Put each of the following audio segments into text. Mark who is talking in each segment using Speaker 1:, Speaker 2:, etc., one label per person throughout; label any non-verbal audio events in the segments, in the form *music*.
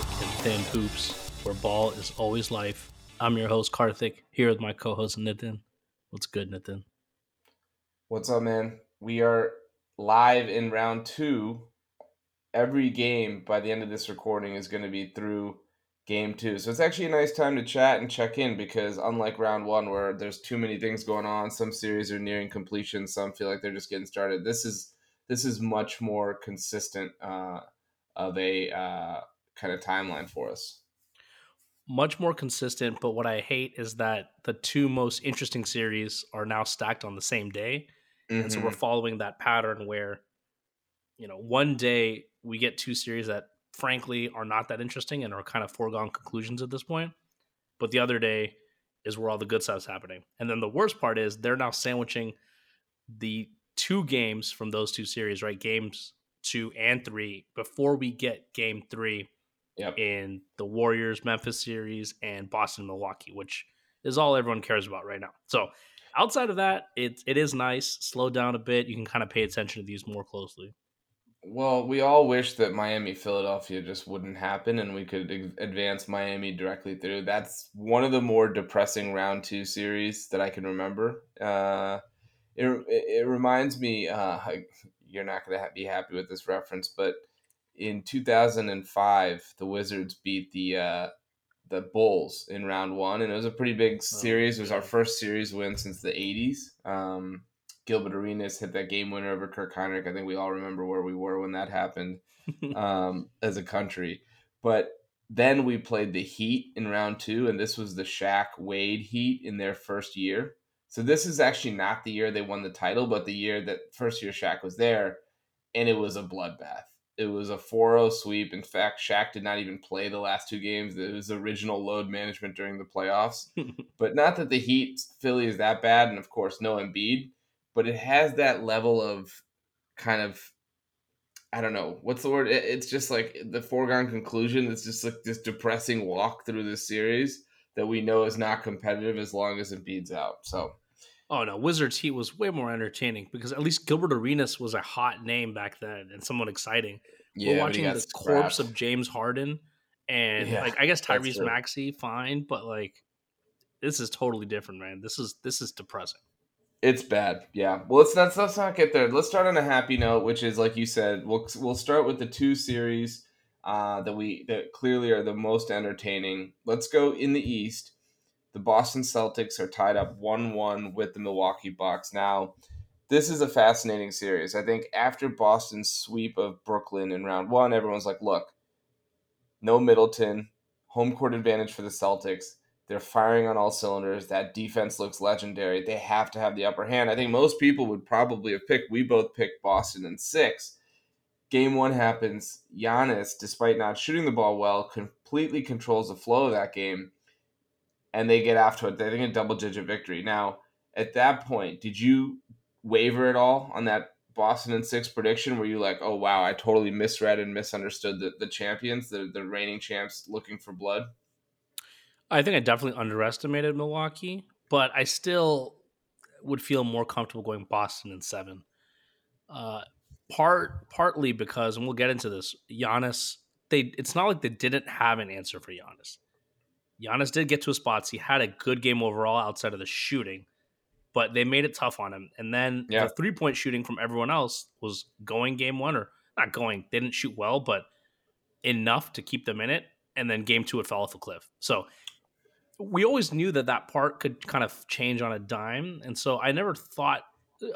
Speaker 1: thick and thin hoops, where ball is always life. I'm your host, Karthik, here with my co host, Nitin. What's good, Nitin?
Speaker 2: What's up, man? We are live in round two. Every game by the end of this recording is going to be through game two. So it's actually a nice time to chat and check in because, unlike round one, where there's too many things going on, some series are nearing completion, some feel like they're just getting started. This is this is much more consistent uh, of a uh, kind of timeline for us.
Speaker 1: Much more consistent, but what I hate is that the two most interesting series are now stacked on the same day. Mm-hmm. And so we're mm-hmm. following that pattern where, you know, one day we get two series that frankly are not that interesting and are kind of foregone conclusions at this point. But the other day is where all the good stuff's happening. And then the worst part is they're now sandwiching the two games from those two series, right? Games two and three before we get game three yep. in the Warriors Memphis series and Boston Milwaukee, which is all everyone cares about right now. So outside of that, it it is nice. Slow down a bit. You can kind of pay attention to these more closely.
Speaker 2: Well, we all wish that Miami Philadelphia just wouldn't happen and we could advance Miami directly through. That's one of the more depressing round two series that I can remember. Uh, it, it reminds me, uh, *laughs* you're not going to be happy with this reference, but in 2005, the Wizards beat the uh, the Bulls in round one, and it was a pretty big oh, series. Oh, it was our first series win since the 80s. Um, Gilbert Arenas hit that game winner over Kirk Hinrich. I think we all remember where we were when that happened *laughs* um, as a country. But then we played the Heat in round two, and this was the Shaq Wade Heat in their first year. So this is actually not the year they won the title, but the year that first year Shaq was there, and it was a bloodbath. It was a 4-0 sweep. In fact, Shaq did not even play the last two games. It was original load management during the playoffs. *laughs* but not that the Heat Philly is that bad, and of course no Embiid, but it has that level of kind of I don't know what's the word. It's just like the foregone conclusion. It's just like this depressing walk through this series that we know is not competitive as long as Embiid's out. So
Speaker 1: Oh no, Wizards Heat was way more entertaining because at least Gilbert Arenas was a hot name back then and someone exciting. Yeah, We're watching the scrapped. corpse of James Harden and yeah, like I guess Tyrese Maxey, fine, but like this is totally different, man. This is this is depressing.
Speaker 2: It's bad, yeah. Well, let's not let's not get there. Let's start on a happy note, which is like you said. We'll we'll start with the two series uh, that we that clearly are the most entertaining. Let's go in the East the Boston Celtics are tied up 1 1 with the Milwaukee Bucks. Now, this is a fascinating series. I think after Boston's sweep of Brooklyn in round one, everyone's like, look, no Middleton, home court advantage for the Celtics. They're firing on all cylinders. That defense looks legendary. They have to have the upper hand. I think most people would probably have picked, we both picked Boston in six. Game one happens. Giannis, despite not shooting the ball well, completely controls the flow of that game and they get off to it. They think a double digit victory. Now, at that point, did you waver at all on that Boston and six prediction? Were you like, oh wow, I totally misread and misunderstood the, the champions, the, the reigning champs looking for blood?
Speaker 1: I think I definitely underestimated Milwaukee, but I still would feel more comfortable going Boston in seven. Uh, part partly because, and we'll get into this, Giannis. They it's not like they didn't have an answer for Giannis. Giannis did get to his spots. He had a good game overall outside of the shooting, but they made it tough on him. And then yeah. the three point shooting from everyone else was going game one or not going. They didn't shoot well, but enough to keep them in it. And then game two, it fell off a cliff. So we always knew that that part could kind of change on a dime. And so I never thought,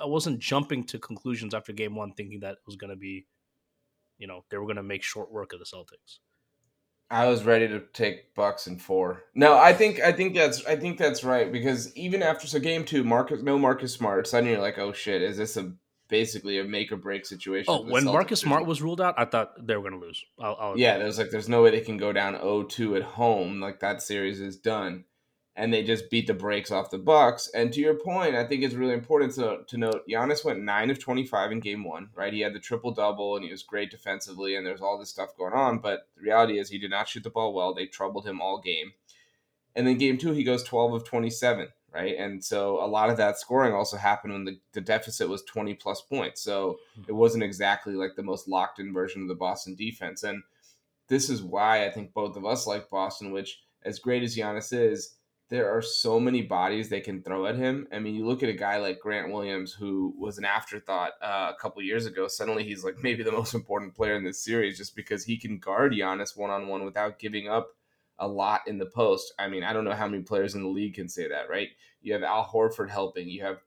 Speaker 1: I wasn't jumping to conclusions after game one thinking that it was going to be, you know, they were going to make short work of the Celtics.
Speaker 2: I was ready to take Bucks and four. No, I think I think that's I think that's right because even after so game two, Marcus no Marcus Smart. Suddenly you're like, oh shit, is this a basically a make or break situation?
Speaker 1: Oh, when Celtics Marcus Smart was ruled out, I thought they were going to lose. I'll, I'll
Speaker 2: yeah, there's like there's no way they can go down 0-2 at home. Like that series is done and they just beat the brakes off the Bucks. And to your point, I think it's really important to, to note Giannis went nine of twenty five in game one, right? He had the triple double and he was great defensively, and there's all this stuff going on. But the reality is he did not shoot the ball well. They troubled him all game. And then game two, he goes twelve of twenty seven, right? And so a lot of that scoring also happened when the, the deficit was twenty plus points. So hmm. it wasn't exactly like the most locked in version of the Boston defense. And this is why I think both of us like Boston, which as great as Giannis is, there are so many bodies they can throw at him. I mean, you look at a guy like Grant Williams, who was an afterthought uh, a couple years ago. Suddenly, he's like maybe the most important player in this series just because he can guard Giannis one on one without giving up a lot in the post. I mean, I don't know how many players in the league can say that, right? You have Al Horford helping, you have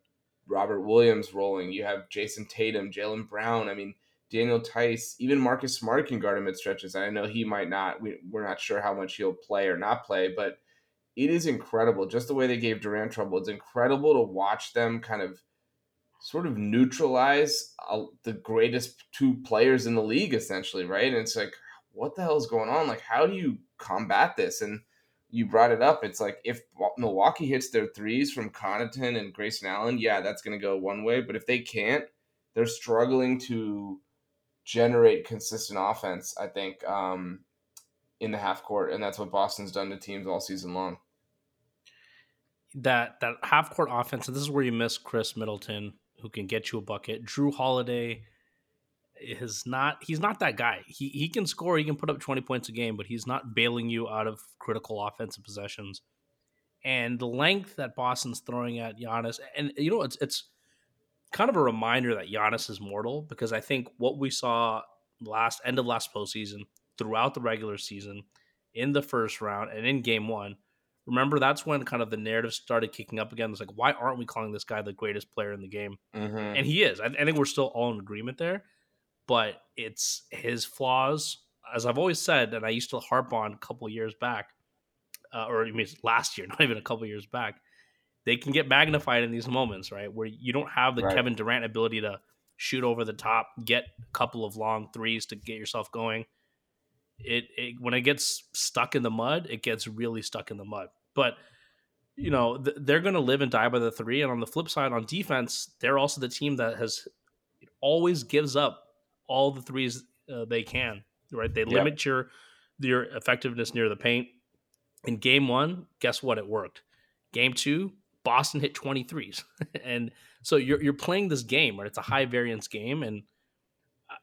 Speaker 2: Robert Williams rolling, you have Jayson Tatum, Jaylen Brown. I mean, Daniel Theis, even Marcus Smart can guard him at stretches. I know he might not. We, we're not sure how much he'll play or not play, but it is incredible just the way they gave Durant trouble. It's incredible to watch them kind of sort of neutralize uh, the greatest two players in the league, essentially, right? And it's like, what the hell is going on? Like, how do you combat this? And you brought it up. It's like if Milwaukee hits their threes from Connaughton and Grayson Allen, yeah, that's going to go one way. But if they can't, they're struggling to generate consistent offense. I think um, in the half court, and that's what Boston's done to teams all season long.
Speaker 1: That that half court offense, and this is where you miss Khris Middleton, who can get you a bucket. Jrue Holiday is not he's not that guy. He he can score, he can put up 20 points a game, but he's not bailing you out of critical offensive possessions. And the length that Boston's throwing at Giannis, and you know, it's it's kind of a reminder that Giannis is mortal because I think what we saw last end of last postseason, throughout the regular season, in the first round, and in game one, remember that's when kind of the narrative started kicking up again. It's like, why aren't we calling this guy the greatest player in the game? Mm-hmm. And he is. I, I, think we're still all in agreement there but it's his flaws. As I've always said, and I used to harp on a couple years back, uh, or I mean last year, *laughs* not even a couple years back, they can get magnified in these moments, right? Where you don't have the right. Kevin Durant ability to shoot over the top, get a couple of long threes to get yourself going. It, it when it gets stuck in the mud, it gets really stuck in the mud. But you know th- they're going to live and die by the three. And on the flip side, on defense, they're also the team that has always gives up all the threes uh, they can. Right, they yep. limit your your effectiveness near the paint. In game one, guess what? It worked. Game two, Boston hit 23s. *laughs* and so you're, you're playing this game, right? It's a high variance game. And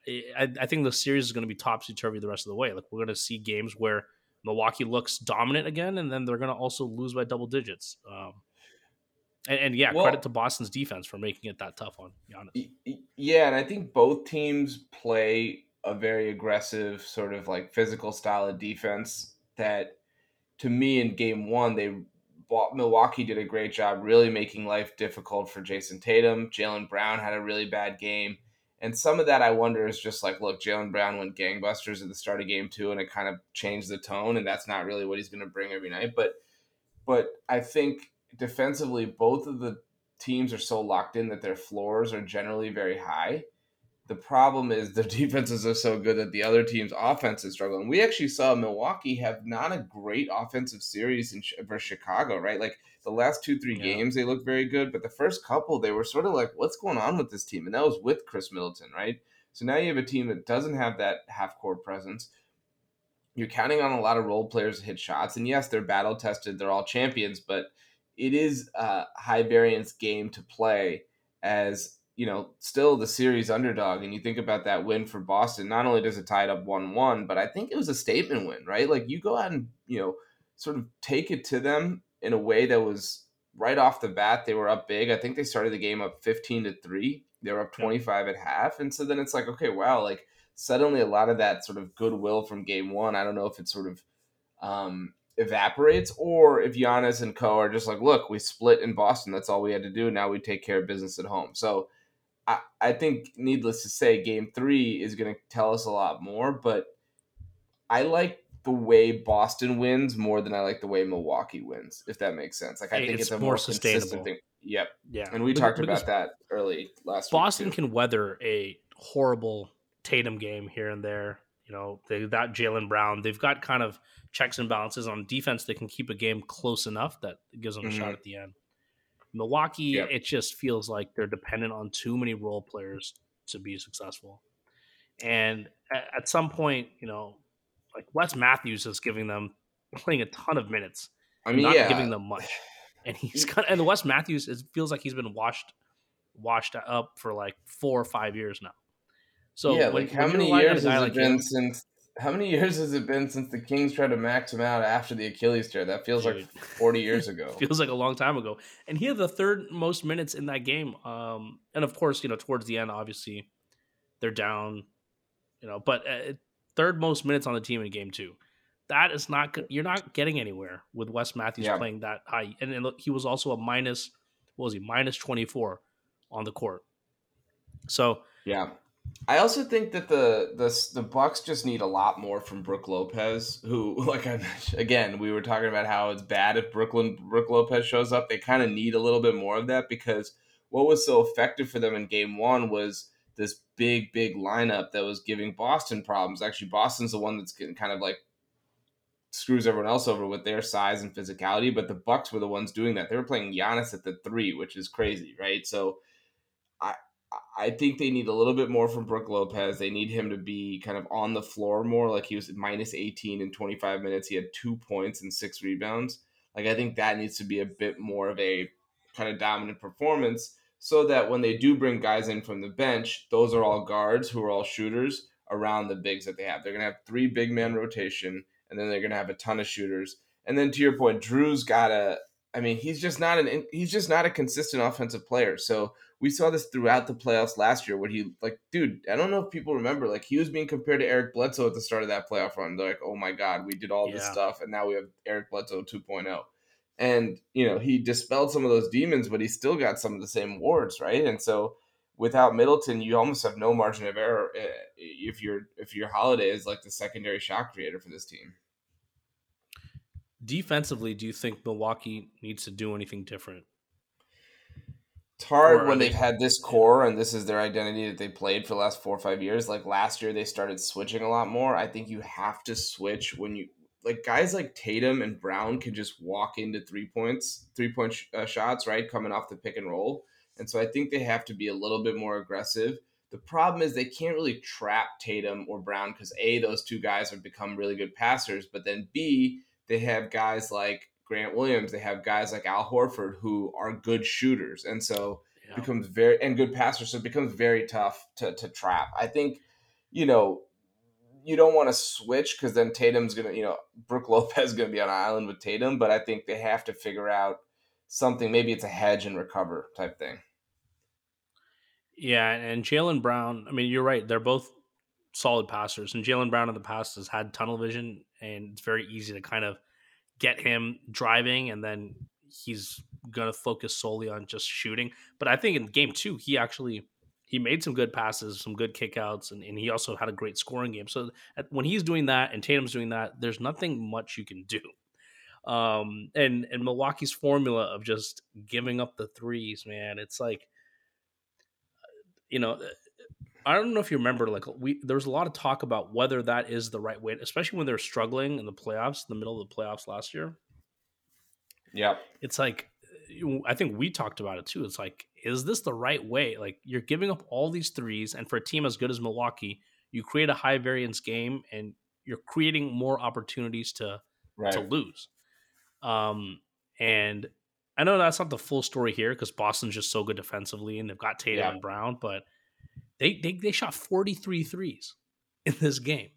Speaker 1: I, I think the series is going to be topsy turvy the rest of the way. Like, we're going to see games where Milwaukee looks dominant again, and then they're going to also lose by double digits. Um, and, and yeah, well, credit to Boston's defense for making it that tough on Giannis.
Speaker 2: Yeah, and I think both teams play a very aggressive sort of like physical style of defense that to me in game one they Milwaukee did a great job really making life difficult for Jayson Tatum. Jaylen Brown had a really bad game. And some of that I wonder is just like, look, Jaylen Brown went gangbusters at the start of game two and it kind of changed the tone, and that's not really what he's gonna bring every night. But but I think defensively, both of the teams are so locked in that their floors are generally very high. The problem is the *laughs* defenses are so good that the other team's offense is struggling. We actually saw Milwaukee have not a great offensive series in versus Chicago, right? Like the last two, three yeah. games, they looked very good, but the first couple, they were sort of like, what's going on with this team? And that was with Khris Middleton, right? So now you have a team that doesn't have that half court presence. You're counting on a lot of role players to hit shots. And yes, they're battle tested, they're all champions, but it is a high variance game to play as you know still the series underdog and you think about that win for boston not only does it tie it up 1-1 but i think it was a statement win right like you go out and you know sort of take it to them in a way that was right off the bat they were up big i think they started the game up 15 to 3 they were up 25 at half and so then it's like okay wow like suddenly a lot of that sort of goodwill from game one i don't know if it's sort of um, evaporates, or if Giannis and Co are just like, look, we split in Boston. That's all we had to do. Now we take care of business at home. So I, I think, needless to say, game three is going to tell us a lot more. But I like the way Boston wins more than I like the way Milwaukee wins, if that makes sense. Like I think it's, it's a more, more sustainable thing. Yep. Yeah. And we talked about that early last
Speaker 1: Boston can weather a horrible Tatum game here and there. You know, they got Jaylen Brown. They've got kind of checks and balances on defense that can keep a game close enough that gives them a mm-hmm. shot at the end. Milwaukee, yep. it just feels like they're dependent on too many role players to be successful. And at, at some point, you know, like Wes Matthews is giving them *laughs* playing a ton of minutes. I mean, not yeah. giving them much. And he's kind of, and the Wes Matthews it feels like he's been washed washed up for like four or five years now.
Speaker 2: So yeah, when, like how many years has it like been since how many years has it been since the Kings tried to max him out after the Achilles tear? That feels Dude. like 40 years *laughs* ago.
Speaker 1: feels like a long time ago. And he had the third most minutes in that game. Um, and of course, you know, towards the end, obviously, they're down, you know, but uh, third most minutes on the team in game two. That is not good. You're not getting anywhere with Wes Matthews yeah. playing that high. And, and he was also a minus, what was he, minus 24 on the court. So,
Speaker 2: yeah. I also think that the the the Bucks just need a lot more from Brook Lopez, who, *laughs* like I mentioned, again, we were talking about how it's bad if Brooklyn Brook Lopez shows up. They kind of need a little bit more of that because what was so effective for them in Game One was this big, big lineup that was giving Boston problems. Actually, Boston's the one that's getting kind of like screws everyone else over with their size and physicality, but the Bucks were the ones doing that. They were playing Giannis at the three, which is crazy, right? So I think they need a little bit more from Brook Lopez. They need him to be kind of on the floor more. Like he was minus 18 in 25 minutes. He had two points and six rebounds. Like I think that needs to be a bit more of a kind of dominant performance so that when they do bring guys in from the bench, those are all guards who are all shooters around the bigs that they have. They're going to have three big man rotation, and then they're going to have a ton of shooters. And then to your point, Jrue's got a. I mean, he's just not an. He's just not a consistent offensive player. So we saw this throughout the playoffs last year, where he like, dude, I don't know if people remember, like he was being compared to Eric Bledsoe at the start of that playoff run. They're like, oh my god, we did all yeah. this stuff, and now we have Eric Bledsoe 2.0 and you know he dispelled some of those demons but he still got some of the same wards right and so without middleton you almost have no margin of error eh, if you're if your holiday is like the secondary shot creator for this team
Speaker 1: defensively do you think milwaukee needs to do anything different
Speaker 2: it's hard when they've had this core and this is their identity that they played for the last four or five years. Like last year, they started switching a lot more. I think you have to switch when you like guys like Tatum and Brown can just walk into three points, three point sh- uh, shots, right, coming off the pick and roll. And so I think they have to be a little bit more aggressive. The problem is they can't really trap Tatum or Brown because A, those two guys have become really good passers, but then B, they have guys like Grant Williams, they have guys like Al Horford who are good shooters. And so yeah. it becomes very and good passers. So it becomes very tough to, to trap. I think, you know, you don't want to switch because then Tatum's gonna, you know, Brook *laughs* Lopez is gonna be on an island with Tatum. But I think they have to figure out something. Maybe it's a hedge and recover type thing.
Speaker 1: Yeah, and Jaylen Brown. I mean, you're right. They're both solid passers, and Jaylen Brown in the past has had tunnel vision, and it's very easy to kind of get him driving, and then he's gonna focus solely on just shooting. But I think in game two, he actually he made some good passes, some good kickouts, and, and he also had a great scoring game. So when he's doing that and Tatum's doing that, there's nothing much you can do. Um, and and Milwaukee's formula of just giving up the threes, man, it's like, you know, I don't know if you remember, like we there was a lot of talk about whether that is the right way, especially when they're struggling in the playoffs, in the middle of the playoffs last year.
Speaker 2: Yeah,
Speaker 1: it's like I think we talked about it too. It's like is this the right way? Like you're giving up all these threes, and for a team as good as Milwaukee, you create a high variance game, and you're creating more opportunities to right. to lose. Um, and I know that's not the full story here because Boston's just so good defensively, and they've got Tatum yeah. and Brown, but they, they they shot 43 threes in this game.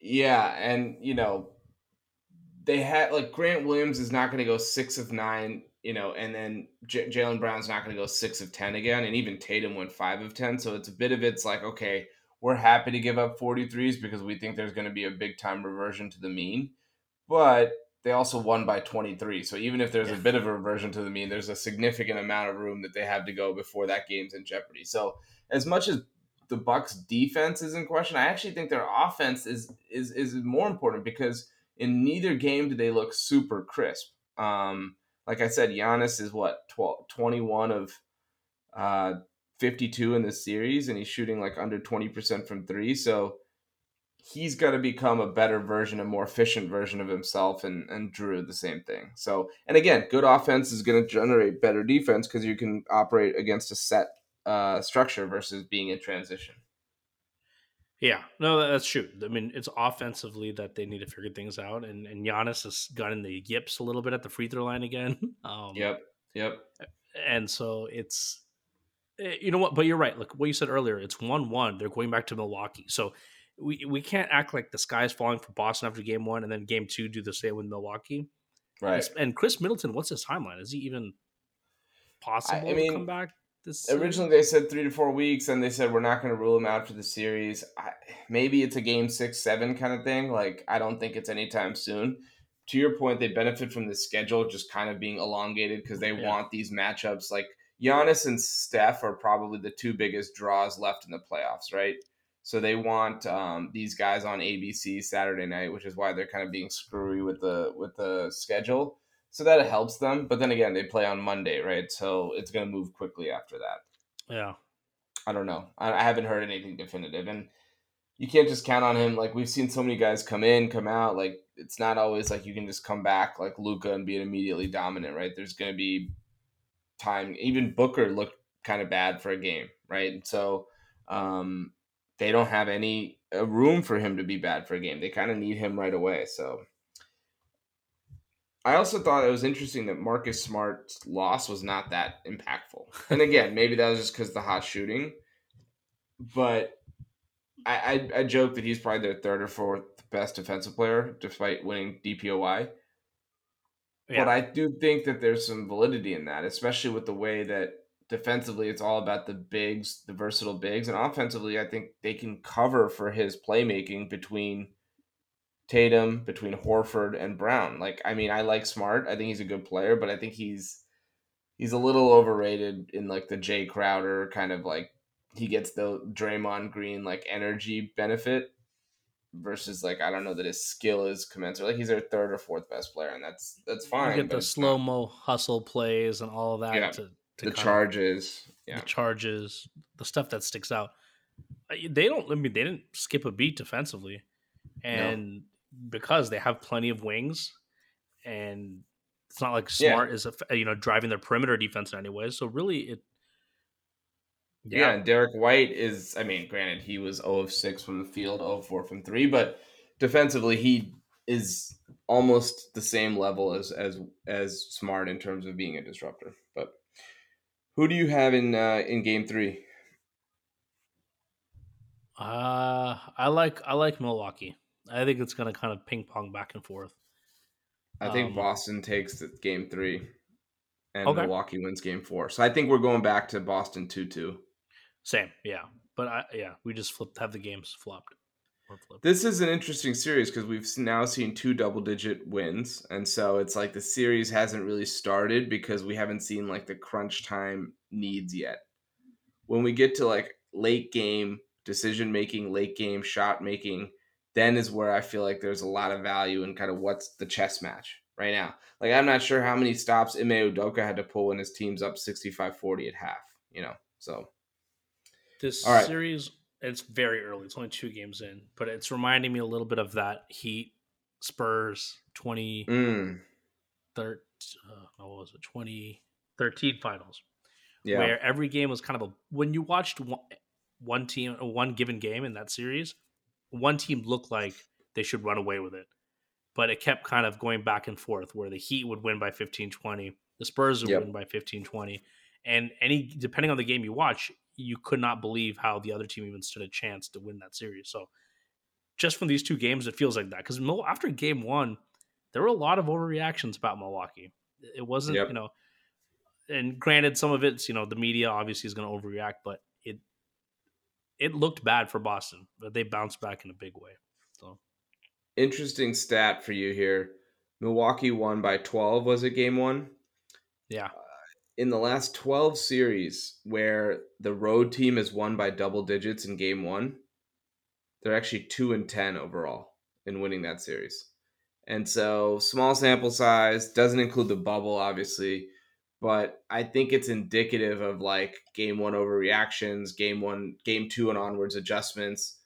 Speaker 2: Yeah, and you know they had like Grant Williams is not going to go six of nine you know, and then J- Jaylen Brown's not going to go six of 10 again. And even Tatum went five of 10. So it's a bit of it's like, okay, we're happy to give up 43s because we think there's going to be a big time reversion to the mean. But they also won by 23. So even if there's a bit of a reversion to the mean, there's a significant amount of room that they have to go before that game's in jeopardy. So as much as the Bucks defense is in question, I actually think their offense is is is more important because in neither game do they look super crisp. Um, like I said, Giannis is what 12, 21 of uh, 52 in this series, and he's shooting like under 20% from three. So he's got to become a better version, a more efficient version of himself, and, and Jrue the same thing. So, and again, good offense is going to generate better defense because you can operate against a set uh, structure versus being in transition.
Speaker 1: Yeah, no, that's true. I mean, it's offensively that they need to figure things out, and and Giannis has gotten the yips a little bit at the free throw line again. *laughs*
Speaker 2: Um, yep, yep.
Speaker 1: And so it's, eh, you know what? But you're right. Look, what you said earlier. It's one one. They're going back to Milwaukee. So we we can't act like the sky's falling for Boston after game one and then game two do the same with Milwaukee.
Speaker 2: Right.
Speaker 1: And Khris Middleton, what's his timeline? Is he even possible
Speaker 2: I mean,
Speaker 1: to come back? This
Speaker 2: Originally, they said three to four weeks, and they said we're not going to rule him out for the series. I, maybe it's a game six, seven kind of thing. Like I don't think it's anytime soon. To your point, they benefit from the schedule just kind of being elongated because they
Speaker 1: Yeah.
Speaker 2: want these matchups. Like Giannis and Steph are probably the two biggest draws left in the playoffs, right? So they want um, these guys on ABC Saturday night, which is why they're kind of being screwy with the with the schedule. So that helps them. But then again, they play on Monday, right? So it's going to move quickly after that.
Speaker 1: yeah.
Speaker 2: I don't know. I, I haven't heard anything definitive, and you can't just count on him. Like we've seen so many guys come in, come out. Like it's not always like you can just come back like Luka and be immediately dominant, right? There's going to be time. Even Booker looked kind of bad for a game, right? And so um, they don't have any uh, room for him to be bad for a game. They kind of need him right away. So I also thought it was interesting that Marcus Smart's loss was not that impactful. *laughs* And again, maybe that was just because the hot shooting, but I, I I joke that he's probably their third or fourth best defensive player, despite winning DPOY.
Speaker 1: Yeah.
Speaker 2: But I do think that there's some validity in that, especially with the way that defensively it's all about the bigs, the versatile bigs, and offensively I think they can cover for his playmaking between Tatum, between Horford and Brown. Like I mean, I like Smart. I think he's a good player, but I think he's he's a little overrated in like the Jae Crowder kind of like he gets the Draymond Green like energy benefit versus like I don't know that his skill is commensurate. Like he's their third or fourth best player, and that's that's fine.
Speaker 1: you get the slow mo hustle plays and all of that
Speaker 2: Yeah,
Speaker 1: to
Speaker 2: the charges. Yeah,
Speaker 1: the charges, the stuff that sticks out. They don't. I mean, they didn't skip a beat defensively, and because they have plenty of wings, and it's not like
Speaker 2: Yeah.
Speaker 1: Smart is a, you know driving their perimeter defense in any way. So really, it.
Speaker 2: Yeah. and Derrick White is, I mean, granted, he was 0 of 6 from the field, 0 of 4 from 3, but defensively, he is almost the same level as as as Smart in terms of being a disruptor. Who do you have in uh, in game three?
Speaker 1: Uh, I like I like Milwaukee. I think it's going to kind of ping pong back and forth.
Speaker 2: I think
Speaker 1: Um,
Speaker 2: Boston takes the game three, and
Speaker 1: Okay.
Speaker 2: Milwaukee wins game four. So I think we're going back to Boston two two.
Speaker 1: Same, yeah. But I, yeah, we just flipped have the games flopped.
Speaker 2: This is an interesting series because we've now seen two double digit wins. And so it's like the series hasn't really started because we haven't seen like the crunch time needs yet. When we get to like late game decision making, late game shot making, then is where I feel like there's a lot of value in kind of what's the chess match right now. Like I'm not sure how many stops Ime Udoka had to pull when his team's up 65-40 at half, you know. So
Speaker 1: This
Speaker 2: right.
Speaker 1: series, it's very early. It's only two games in, but it's reminding me a little bit of that Heat Spurs 2013,
Speaker 2: mm,
Speaker 1: uh, what was it, 2013 finals,
Speaker 2: yeah.
Speaker 1: where every game was kind of a, when you watched one, one team, one given game in that series, one team looked like they should run away with it. But it kept kind of going back and forth where the Heat would win by 15 20, the Spurs would
Speaker 2: Yep.
Speaker 1: win by 15 20. And any, depending on the game you watch, you could not believe how the other team even stood a chance to win that series. So just from these two games, it feels like that. Because after game one, there were a lot of overreactions about Milwaukee. It wasn't,
Speaker 2: Yep.
Speaker 1: you know, and granted, some of it's, you know, the media obviously is going to overreact, but it, it looked bad for Boston, but they bounced back in a big way. So
Speaker 2: interesting stat for you here. Milwaukee won by 12 was it game 1?
Speaker 1: yeah,
Speaker 2: In the last 12 series where the road team has won by double digits in game 1, they're actually 2 and 10 overall in winning that series. And so small sample size doesn't include the bubble obviously, but I think it's indicative of like game 1 overreactions, game 1, game 2 and onwards adjustments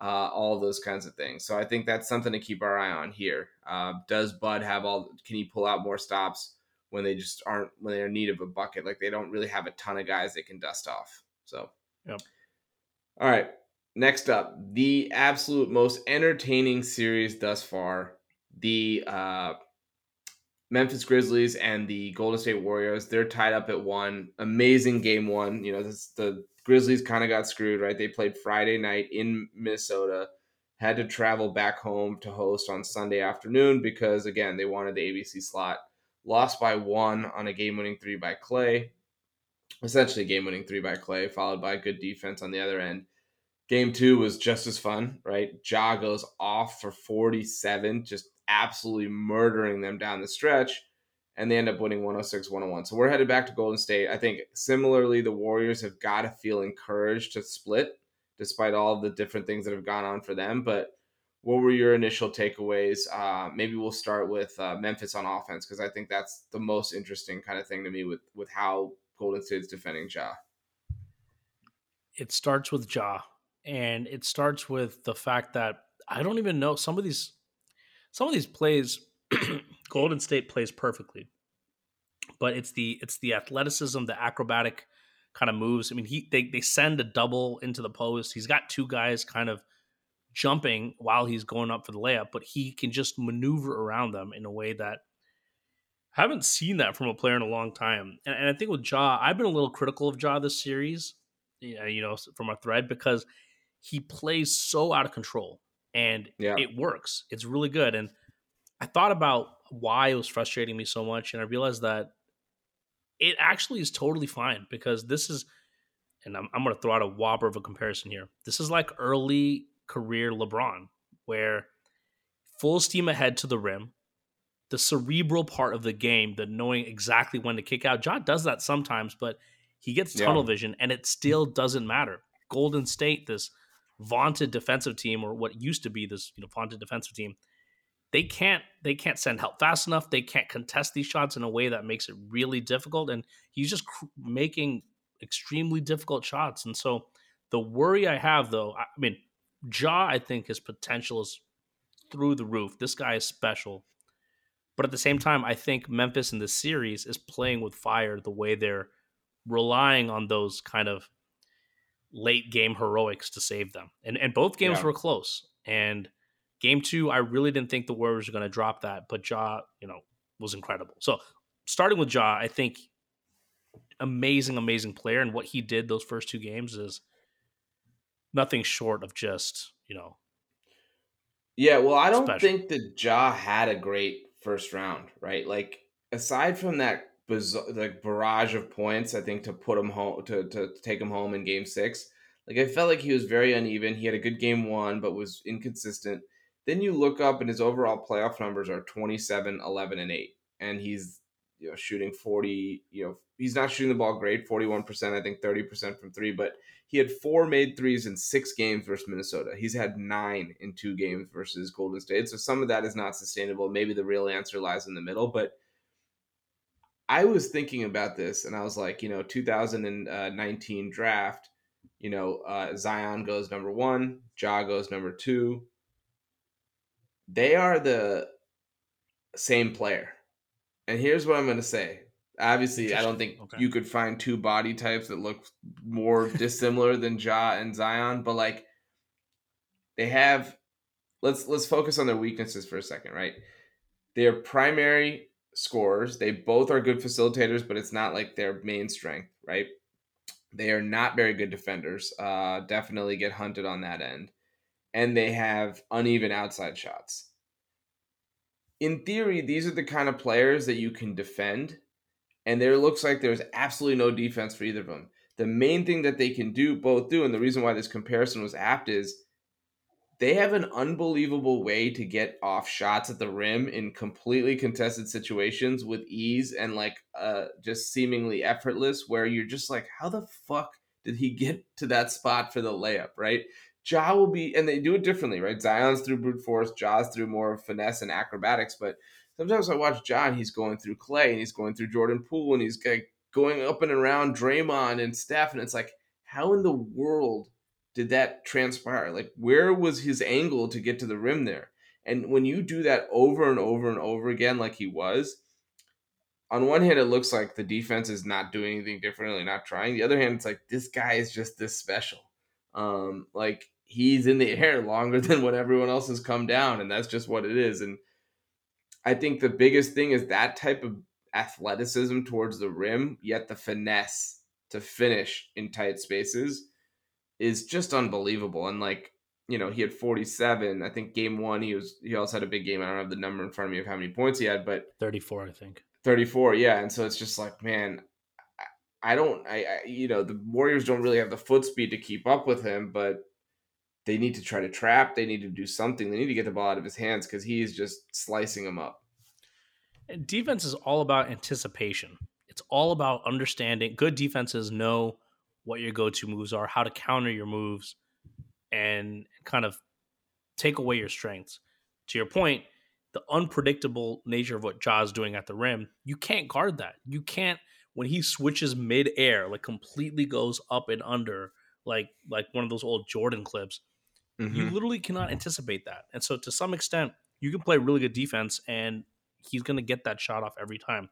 Speaker 2: uh, all those kinds of things. So I think that's something to keep our eye on here. Uh, does Bud have all? Can he pull out more stops when they just aren't when they're in need of a bucket? Like they don't really have a ton of guys they can dust off. So,
Speaker 1: Yep.
Speaker 2: All right. Next up, the absolute most entertaining series thus far: the uh, Memphis Grizzlies and the Golden State Warriors. They're tied up at one. Amazing game one. You know, this, the Grizzlies kind of got screwed, right? They played Friday night in Minnesota. had to travel back home to host on Sunday afternoon because, again, they wanted the ABC slot. Lost by one on a game winning three by Klay. Essentially, game winning three by Klay, followed by good defense on the other end. Game two was just as fun, right? Ja goes off for 47, just absolutely murdering them down the stretch. And they end up winning 106 101. So we're headed back to Golden State. I think similarly, the Warriors have got to feel encouraged to split despite all the different things that have gone on for them. But what were your initial takeaways? Uh, maybe we'll start with uh, Memphis on offense because I think that's the most interesting kind of thing to me with with how Golden State's defending Ja.
Speaker 1: It starts with Ja, and it starts with the fact that I don't even know some of these some of these plays. *clears throat* Golden State plays perfectly, but it's the it's the athleticism, the acrobatic kind of moves. I mean, he they they send a double into the post. He's got two guys kind of jumping while he's going up for the layup, but he can just maneuver around them in a way that I haven't seen that from a player in a long time. And, and I think with Ja, I've been a little critical of Ja this series, you know, from our thread because he plays so out of control and yeah. it works. It's really good. And I thought about why it was frustrating me so much, and I realized that it actually is totally fine because this is, and I'm, I'm going to throw out a whopper of a comparison here. This is like early career LeBron, where full steam ahead to the rim, the cerebral part of the game, the knowing exactly when to kick out. John does that sometimes, but he gets tunnel yeah. vision and it still doesn't matter. Golden State, this vaunted defensive team, or what used to be this you know vaunted defensive team, they can't they can't send help fast enough. They can't contest these shots in a way that makes it really difficult. And he's just cr- making extremely difficult shots. And so the worry I have, though, I mean, Ja, I think his potential is through the roof. This guy is special. But at the same time, I think Memphis in this series is playing with fire the way they're relying on those kind of late game heroics to save them. And and both games yeah. were close. And Game two, I really didn't think the Warriors were going to drop that, but Ja, you know, was incredible. So starting with Ja, I think amazing, amazing player, and what he did those first two games is nothing short of just you know.
Speaker 2: Yeah, well, I don't special. think that Ja had a great first round, right? Like aside from that bizarre, like barrage of points, I think to put him home to to take him home in Game Six. Like I felt like he was very uneven. He had a good game one, but was inconsistent. Then you look up and his overall playoff numbers are 27, 11, and 8. And he's you know shooting 40, you know, he's not shooting the ball great, 41%, I think 30% from three, but he had four made threes in six games versus Minnesota. He's had nine in two games versus Golden State. So some of that is not sustainable. Maybe the real answer lies in the middle, but I was thinking about this and I was like, you know, 2019 draft, you know, uh, Zion goes number one, Ja goes number two, they are the same player. And here's what I'm going to say. Obviously, I don't think okay. you could find two body types that look more dissimilar than Ja and Zion, but like they have let's let's focus on their weaknesses for a second, right? They're primary scorers. They both are good facilitators, but it's not like their main strength, right? They are not very good defenders. Uh, definitely get hunted on that end and they have uneven outside shots. In theory, these are the kind of players that you can defend, and there looks like there's absolutely no defense for either of them. The main thing that they can do, both do, and the reason why this comparison was apt is they have an unbelievable way to get off shots at the rim in completely contested situations with ease and like uh just seemingly effortless where you're just like how the fuck did he get to that spot for the layup right Ja will be, and they do it differently, right? Zion's through brute force, Ja's through more finesse and acrobatics. But sometimes I watch John, he's going through Klay and he's going through Jordan Poole and he's going up and around Draymond and Steph. And it's like, how in the world did that transpire? Like, where was his angle to get to the rim there? And when you do that over and over and over again, like he was, on one hand, it looks like the defense is not doing anything differently, not trying. The other hand, it's like this guy is just this special. Um, like he's in the air longer *laughs* than what everyone else has come down, and that's just what it is. And I think the biggest thing is that type of athleticism towards the rim, yet the finesse to finish in tight spaces is just unbelievable. And like you know, he had 47. I think game one, he was, he also had a big game. I don't have the number in front of me of how many points he had, but
Speaker 1: 34, I think.
Speaker 2: 34, yeah. And so it's just like, man, I, don't, I, I, you know, the Warriors don't really have the foot speed to keep up with him, but they need to try to trap. They need to do something. They need to get the ball out of his hands because he's just slicing them up.
Speaker 1: And defense is all about anticipation. It's all about understanding. Good defenses know what your go-to moves are, how to counter your moves, and kind of take away your strengths. To your point, the unpredictable nature of what Ja's doing at the rim, you can't guard that. You can't when he switches mid-air, like completely goes up and under, like like one of those old Jordan clips. Mm-hmm. You literally cannot anticipate that. And so to some extent, you can play really good defense and he's gonna get that shot off every time.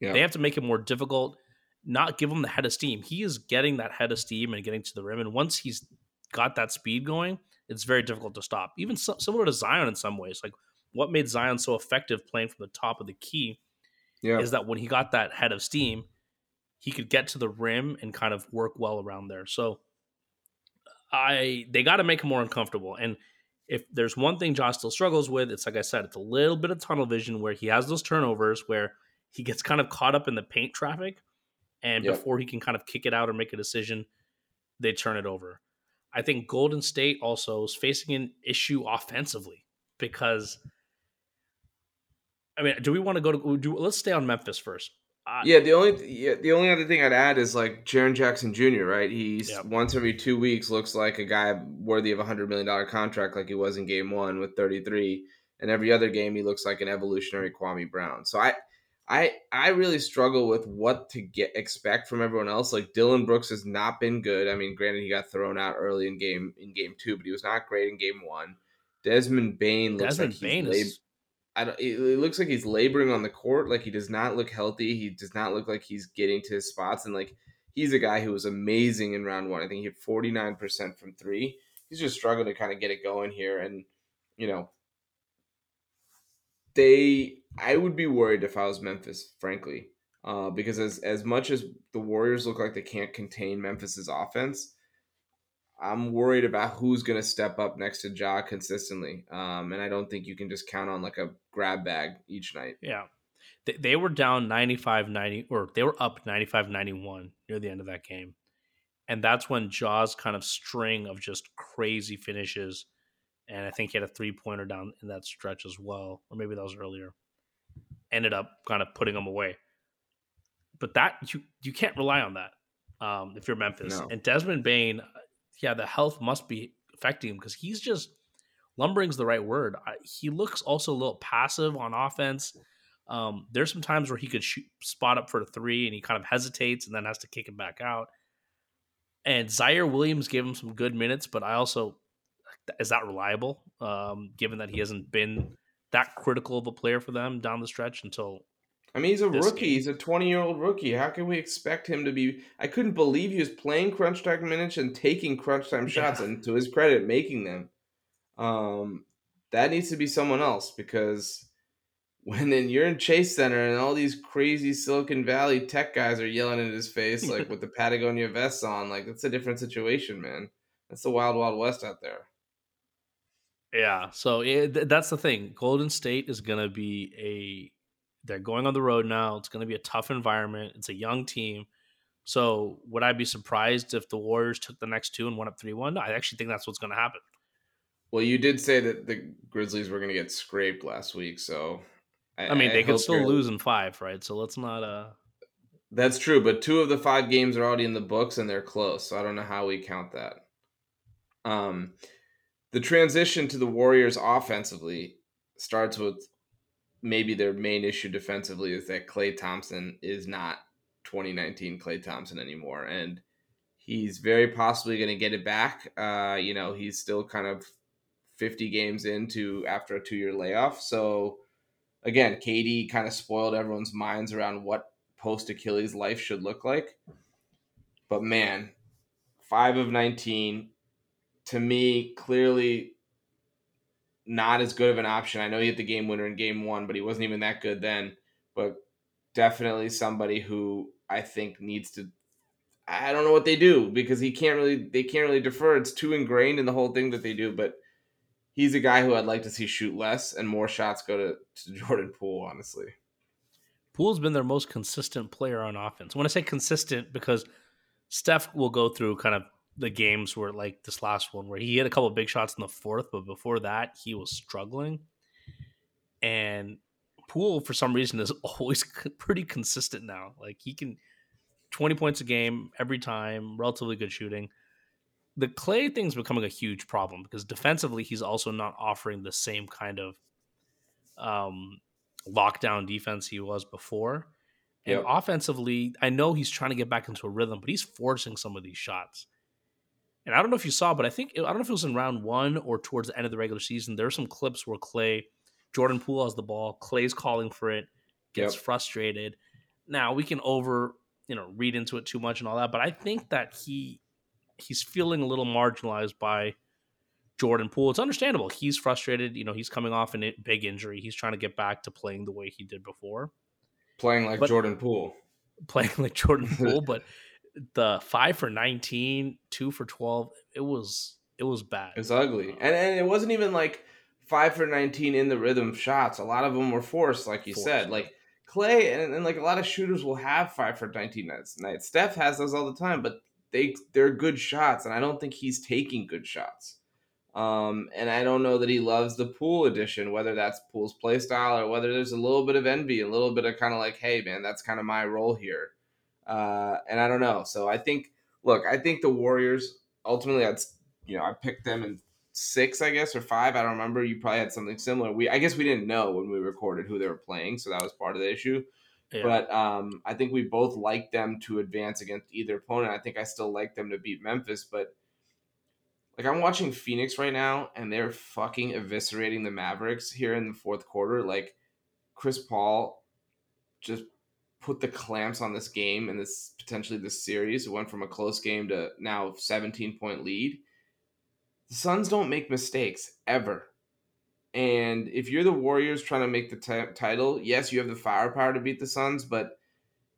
Speaker 1: Yeah. They have to make it more difficult, not give him the head of steam. He is getting that head of steam and getting to the rim. And once he's got that speed going, it's very difficult to stop. Even so, similar to Zion in some ways. Like what made Zion so effective playing from the top of the key yeah. is that when he got that head of steam, he could get to the rim and kind of work well around there. So I they got to make him more uncomfortable. And if there's one thing Josh still struggles with, it's like I said, it's a little bit of tunnel vision where he has those turnovers where he gets kind of caught up in the paint traffic, and before he can kind of kick it out or make a decision, they turn it over. I think Golden State also is facing an issue offensively because I mean, do we want to go to do? Let's stay on Memphis first.
Speaker 2: Uh, yeah, the only yeah, the only other thing I'd add is like Jaren Jackson Jr. Right, he's once every two weeks looks like a guy worthy of a hundred million dollar contract, like he was in Game One with thirty three, and every other game he looks like an evolutionary Kwame Brown. So I. I I really struggle with what to get expect from everyone else. Like Dillon Brooks has not been good. I mean, granted he got thrown out early in game in game two, but he was not great in game one. Desmond Bane looks Desmond like Bane he's is I don't, it looks like he's laboring on the court. Like he does not look healthy. He does not look like he's getting to his spots. And like he's a guy who was amazing in round one. I think he had 49% from three. He's just struggling to kind of get it going here. And, you know, they, I would be worried if I was Memphis, frankly, uh, because as, as much as the Warriors look like they can't contain Memphis's offense, I'm worried about who's going to step up next to Ja consistently. Um, and I don't think you can just count on like a grab bag each night.
Speaker 1: Yeah. They, they were down 95 90, or they were up 95 91 near the end of that game. And that's when Ja's kind of string of just crazy finishes. And I think he had a three pointer down in that stretch as well. Or maybe that was earlier. Ended up kind of putting them away. But that, you, you can't rely on that um, if you're Memphis. No. And Desmond Bane, yeah, the health must be affecting him because he's just lumbering's the right word. I, he looks also a little passive on offense. Um, there's some times where he could shoot, spot up for a three and he kind of hesitates and then has to kick him back out. And Ziaire Williams gave him some good minutes, but I also is that reliable? Um, given that he hasn't been that critical of a player for them down the stretch until
Speaker 2: I mean, he's a rookie. Game. He's a 20 year old rookie. How can we expect him to be? I couldn't believe he was playing crunch time minutes and taking crunch time shots, yeah. and to his credit, making them. Um, that needs to be someone else because when then you're in Chase Center and all these crazy Silicon Valley tech guys are yelling in his face, like *laughs* with the Patagonia vests on, like it's a different situation, man. That's the wild, wild west out there.
Speaker 1: Yeah, so it, that's the thing. Golden State is gonna be a they're going on the road now. It's going to be a tough environment. It's a young team. So would I be surprised if the Warriors took the next two and went up three one? I actually think that's what's going to happen.
Speaker 2: Well, you did say that the Grizzlies were going to get scraped last week, so
Speaker 1: I, I mean they I could still lose in five, right? So let's not. uh
Speaker 2: That's true, but two of the five games are already in the books and they're close. So I don't know how we count that. Um, the transition to the Warriors offensively starts with maybe their main issue defensively is that Klay Thompson is not 2019 Klay Thompson anymore, and he's very possibly going to get it back. Uh, you know, he's still kind of 50 games into after a two year layoff. So again, KD kind of spoiled everyone's minds around what post Achilles life should look like. But man, five of 19 to me clearly not as good of an option. I know he hit the game winner in game one, but he wasn't even that good then. But definitely somebody who I think needs to I don't know what they do because he can't really they can't really defer. It's too ingrained in the whole thing that they do. But he's a guy who I'd like to see shoot less and more shots go to, to *laughs* Jordan Poole, honestly.
Speaker 1: Poole's been their most consistent player on offense. When I say consistent, because Steph will go through kind of the games where, like this last one, where he hit a couple big shots in the fourth, but before that, he was struggling. And Poole, for some reason, is *laughs* always pretty consistent now. Like he can 20 points a game every time, relatively good shooting. The Klay thing's becoming a huge problem because defensively, he's also not offering the same kind of um, lockdown defense he was before. And yep. offensively, I know he's trying to get back into a rhythm, but he's forcing some of these shots. And I don't know if you saw, but I think I don't know if it was in round one or towards the end of the regular season. There are some clips where Klay, Jordan Poole has the ball, Klay's calling for it, gets yep. frustrated. Now we can over, you know, read into it too much and all that, but I think that he he's feeling a little marginalized by Jordan Poole. It's understandable. He's frustrated. You know, he's coming off a big injury. He's trying to get back to playing the way he did before.
Speaker 2: Playing like but, Jordan Poole.
Speaker 1: Playing like Jordan *laughs* Poole, but the five for 19, two for 12, it was it was bad.
Speaker 2: It was ugly. And and it wasn't even like five for 19 in the rhythm shots. A lot of them were forced, like you forced. said. Like Klay and, and like a lot of shooters will have five for 19 nights. Night. Steph has those all the time, but they they're good shots, and I don't think he's taking good shots. Um, and I don't know that he loves the Poole edition, whether that's Poole's play style or whether there's a little bit of envy, a little bit of kind of like, hey man, that's kind of my role here. Uh, and I don't know. So I think, look, I think the Warriors ultimately, I'd you know, I picked them in six, I guess, or five. I don't remember. You probably had something similar. We, I guess, we didn't know when we recorded who they were playing, so that was part of the issue. Yeah. But um, I think we both like them to advance against either opponent. I think I still like them to beat Memphis, but like I'm watching Phoenix right now, and they're fucking eviscerating the Mavericks here in the fourth quarter. Like Chris Paul just put the clamps on this game and this potentially this series. It went from a close game to now 17 point lead. The Suns don't make mistakes ever. And if you're the Warriors trying to make the t- title, yes, you have the firepower to beat the Suns, but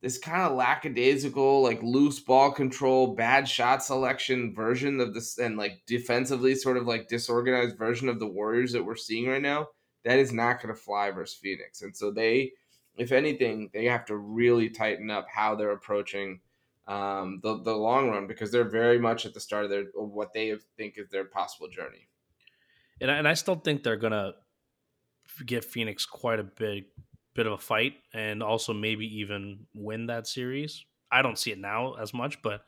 Speaker 2: this kind of lackadaisical, like loose ball control, bad shot selection version of this, and like defensively sort of like disorganized version of the Warriors that we're seeing right now, that is not going to fly versus Phoenix. And so they, if anything, they have to really tighten up how they're approaching um, the the long run because they're very much at the start of their what they think is their possible journey.
Speaker 1: And I, and I still think they're gonna give Phoenix quite a big bit of a fight and also maybe even win that series. I don't see it now as much, but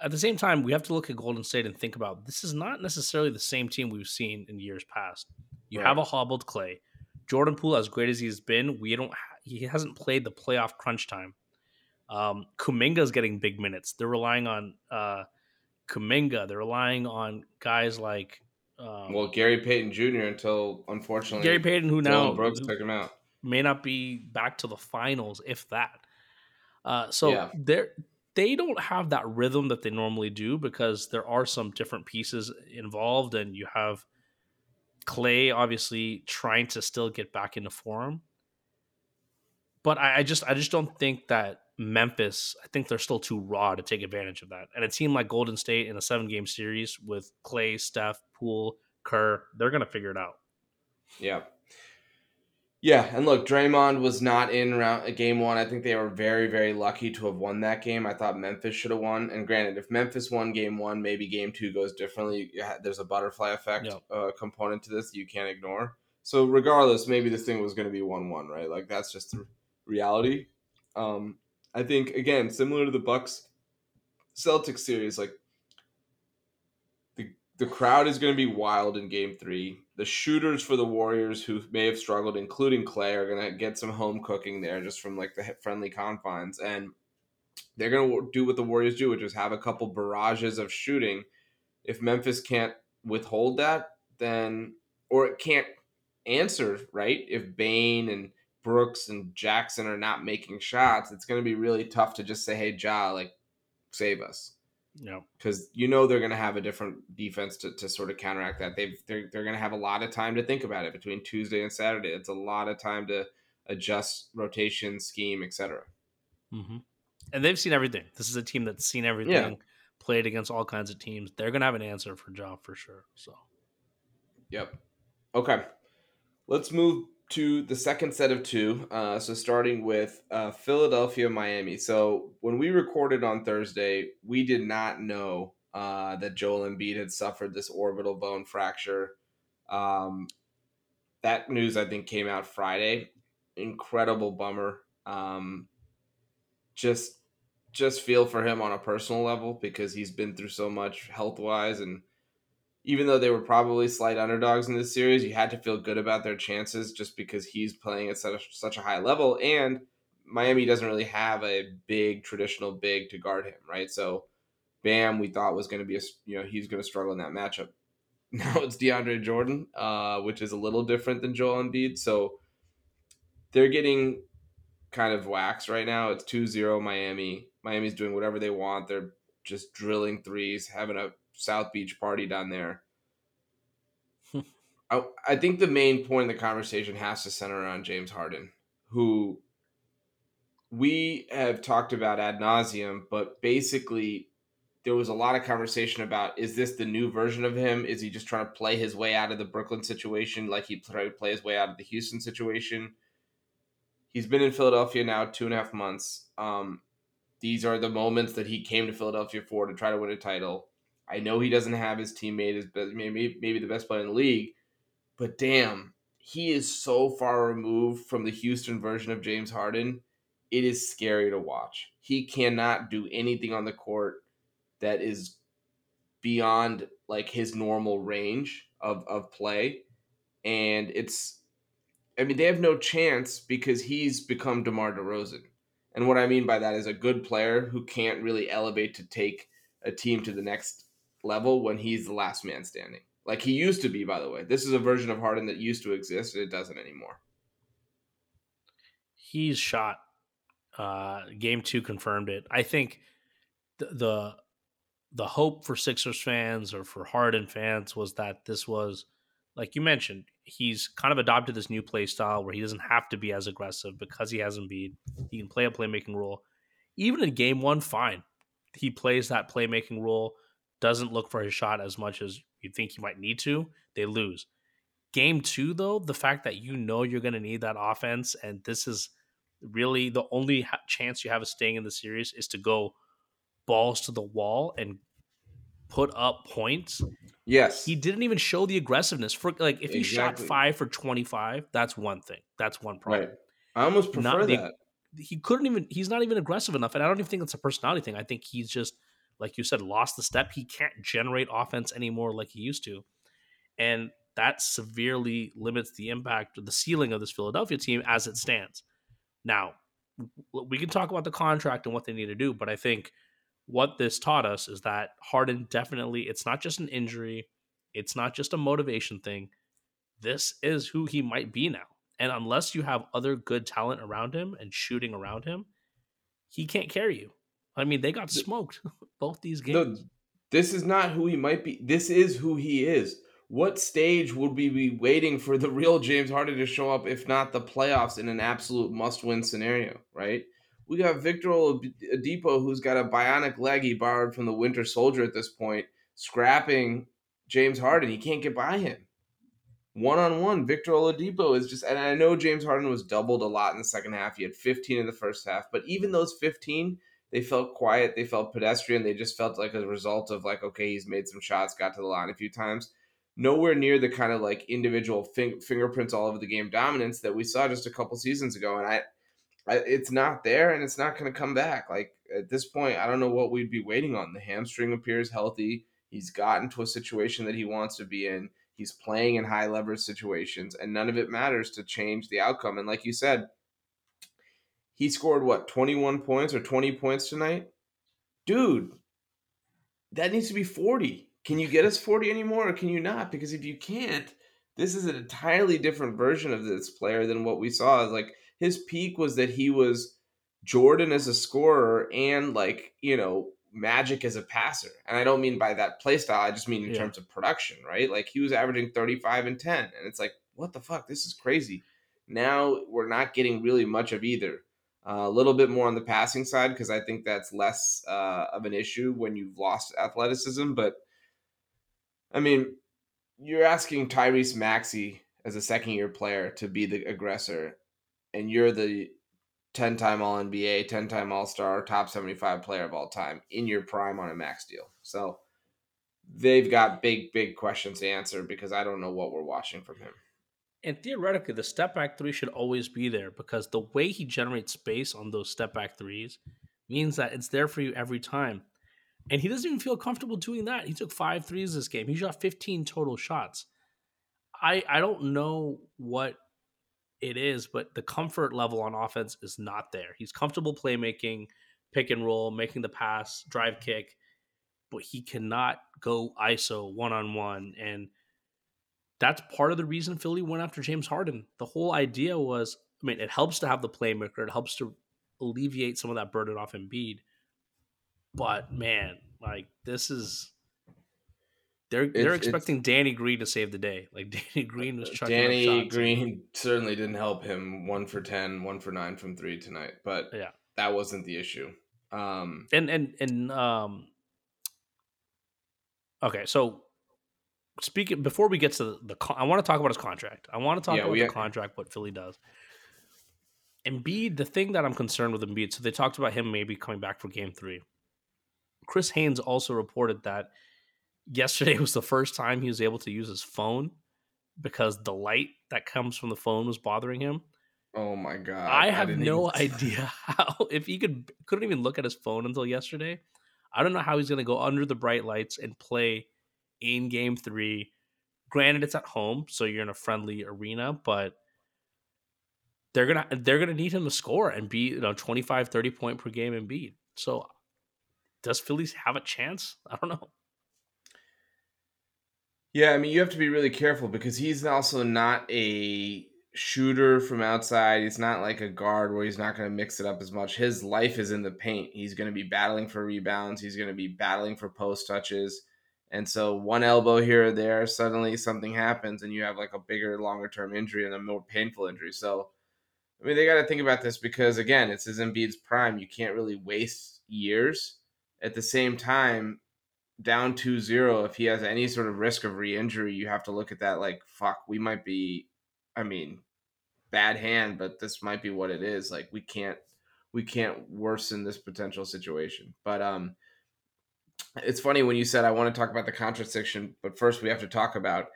Speaker 1: at the same time, we have to look at Golden State and think about this is not necessarily the same team we've seen in years past. You right. have a hobbled Klay. Jordan Poole, as great as he's been, we don't he hasn't played the playoff crunch time. Um, Kuminga's getting big minutes. They're relying on uh, Kuminga. They're relying on guys like
Speaker 2: um, well Gary Payton Jr. until unfortunately
Speaker 1: Gary Payton, who now
Speaker 2: Brooks took him out
Speaker 1: may not be back to the finals, if that. Uh, so yeah. they're they don't have that rhythm that they normally do because there are some different pieces involved, and you have Klay obviously trying to still get back into form. But I, I just I just don't think that Memphis, I think they're still too raw to take advantage of that. And it seemed like Golden State in a seven game series with Klay, Steph, Poole, Kerr, they're gonna figure it out.
Speaker 2: Yeah. Yeah, and look, Draymond was not in round uh, game one. I think they were very, very lucky to have won that game. I thought Memphis should have won. And granted, if Memphis won game one, maybe game two goes differently. There's a butterfly effect yep. uh, component to this you can't ignore. So regardless, maybe this thing was going to be one-one, right? Like that's just the reality. Um, I think again, similar to the Bucks Celtics series, like the the crowd is going to be wild in Game Three the shooters for the Warriors who may have struggled, including Klay, are gonna get some home cooking there just from like the friendly confines, and they're gonna do what the Warriors do, which is have a couple barrages of shooting. If Memphis can't withhold that, then or it can't answer right. If Bane and Brooks and Jackson are not making shots, it's gonna be really tough to just say, "Hey, Ja, like save us."
Speaker 1: Yeah.
Speaker 2: Because you know they're going to have a different defense to, to sort of counteract that. They've, they're they're going to have a lot of time to think about it between Tuesday and Saturday. It's a lot of time to adjust rotation, scheme, etc.
Speaker 1: Mm-hmm. and they've seen everything. This is a team that's seen everything, yeah. played against all kinds of teams. They're gonna have an answer for Ja for sure. So,
Speaker 2: yep. Okay, let's move to the second set of two. Uh, so starting with uh, Philadelphia, Miami. So when we recorded on Thursday, we did not know uh, that Joel Embiid had suffered this orbital bone fracture. Um, that news I think came out Friday. Incredible bummer. Um, just just feel for him on a personal level because he's been through so much health wise and even though they were probably slight underdogs in this series, you had to feel good about their chances just because he's playing at such a, such a high level. And Miami doesn't really have a big traditional big to guard him, right? So, Bam, we thought was going to be a you know he's going to struggle in that matchup. *laughs* Now it's DeAndre Jordan, uh, which is a little different than Joel Embiid. So they're getting kind of waxed right now. It's 2-0 Miami. Miami's doing whatever they want. They're just drilling threes, having a South Beach party down there. *laughs* I, I think the main point of the conversation has to center around James Harden, who we have talked about ad nauseum, but basically there was a lot of conversation about is this the new version of him? Is he just trying to play his way out of the Brooklyn situation like he tried to play his way out of the Houston situation? He's been in Philadelphia now two and a half months. Um, these are the moments that he came to Philadelphia for to try to win a title. I know he doesn't have his teammate as maybe maybe the best player in the league, but damn, he is so far removed from the Houston version of James Harden. It is scary to watch. He cannot do anything on the court that is beyond like his normal range of of play, and it's. I mean, they have no chance because he's become DeMar DeRozan. And what I mean by that is a good player who can't really elevate to take a team to the next level when he's the last man standing. Like he used to be, by the way. This is a version of Harden that used to exist and it doesn't anymore.
Speaker 1: He's shot. Uh, game two confirmed it. I think the, the the hope for Sixers fans or for Harden fans was that this was, like you mentioned, he's kind of adopted this new play style where he doesn't have to be as aggressive because he hasn't Embiid. He can play a playmaking role. Even in game one, fine. He plays that playmaking role doesn't look for his shot as much as you think he might need to, they lose. Game two, though, the fact that you know you're going to need that offense, and this is really the only ha- chance you have of staying in the series is to go balls to the wall and put up points.
Speaker 2: Yes.
Speaker 1: He didn't even show the aggressiveness for like if he exactly. shot 5 for 25, that's one thing. That's one problem. Right.
Speaker 2: I almost prefer not that.
Speaker 1: he couldn't even he's not even aggressive enough and I don't even think it's a personality thing. I think he's just like you said, lost the step. He can't generate offense anymore like he used to. And that severely limits the impact or the ceiling of this Philadelphia team as it stands. Now, we can talk about the contract and what they need to do, but I think what this taught us is that Harden definitely, it's not just an injury, it's not just a motivation thing. This is who he might be now. And unless you have other good talent around him and shooting around him, he can't carry you. I mean, they got smoked *laughs* both these games.
Speaker 2: No, this is not who he might be. This is who he is. What stage would we be waiting for the real James Harden to show up, if not the playoffs, in an absolute must-win scenario? Right? We got Victor Oladipo, who's got a bionic leg he borrowed from the Winter Soldier at this point, scrapping James Harden. He can't get by him. One on one, Victor Oladipo is just, and I know James Harden was doubled a lot in the second half. He had 15 in the first half, but even those 15, they felt quiet. They felt pedestrian. They just felt like a result of like, okay, he's made some shots, got to the line a few times. Nowhere near the kind of like individual fing- fingerprints all over the game dominance that we saw just a couple seasons ago. And I, I it's not there, and it's not going to come back. Like at this point, I don't know what we'd be waiting on. The hamstring appears healthy. He's gotten to a situation that he wants to be in. He's playing in high leverage situations, and none of it matters to change the outcome. And like you said, he scored what 21 points or 20 points tonight? Dude that needs to be 40 can you get us 40 anymore or can you not? Because if you can't this is an entirely different version of this player than what we saw. Like his peak was that he was jordan as a scorer and like you know magic as a passer. And i don't mean by that play style i just mean in yeah. terms of production right? Like he was averaging 35 and 10 and it's like what the fuck? This is crazy. Now we're not getting really much of either a little bit more on the passing side because I think that's less uh, of an issue when you've lost athleticism. But I mean, you're asking Tyrese Maxey as a second year player to be the aggressor, and you're the 10 time All NBA, 10 time All Star, top 75 player of all time in your prime on a max deal. So they've got big, big questions to answer because I don't know what we're watching from him.
Speaker 1: And theoretically, the step back three should always be there because the way he generates space on those step back threes means that it's there for you every time. And he doesn't even feel comfortable doing that. He took five threes this game. He shot 15 total shots. I I don't know what it is, but the comfort level on offense is not there. He's comfortable playmaking, pick and roll, making the pass, drive kick, but he cannot go ISO one on one. And that's part of the reason Philly went after James Harden. The whole idea was I mean, it helps to have the playmaker, it helps to alleviate some of that burden off Embiid. But man, like this is they're they're expecting Danny Green to save the day. Like *laughs* Danny Green was chucking
Speaker 2: Danny Green certainly didn't help him. One for 10, one for nine from three tonight, but yeah, that wasn't the issue. Um,
Speaker 1: and and and um, okay, so speaking before we get to the, the I want to talk about his contract. I want to talk yeah, about the contract, what Philly does. Embiid, the thing that I'm concerned with Embiid, so they talked about him maybe coming back for Game Three. Chris Haynes also reported that yesterday *laughs* was the first time he was able to use his phone because the light that comes from the phone was bothering him.
Speaker 2: Oh my god!
Speaker 1: I have I no even... *laughs* idea how if he could couldn't even look at his phone until yesterday. I don't know how he's going to go under the bright lights and play in Game Three. Granted, it's at home, so you're in a friendly arena, but they're gonna they're gonna need him to score and be you know 25 30 point per game and beat so does phillies have a chance i don't know
Speaker 2: yeah, I mean, you have to be really careful because he's also not a shooter from outside. He's not like a guard where he's not going to mix it up as much. His life is in the paint. He's going to be battling for rebounds, he's going to be battling for post touches. And so one elbow here or there, suddenly something happens and you have like a bigger, longer term injury and a more painful injury. So, I mean, they got to think about this because, again, it's his Embiid's prime. You can't really waste years. At the same time, down 2-0 if he has any sort of risk of re-injury you have to look at that like fuck we might be i mean bad hand but this might be what it is like we can't we can't worsen this potential situation but um it's funny when you said i want to talk about the contract section but first we have to talk about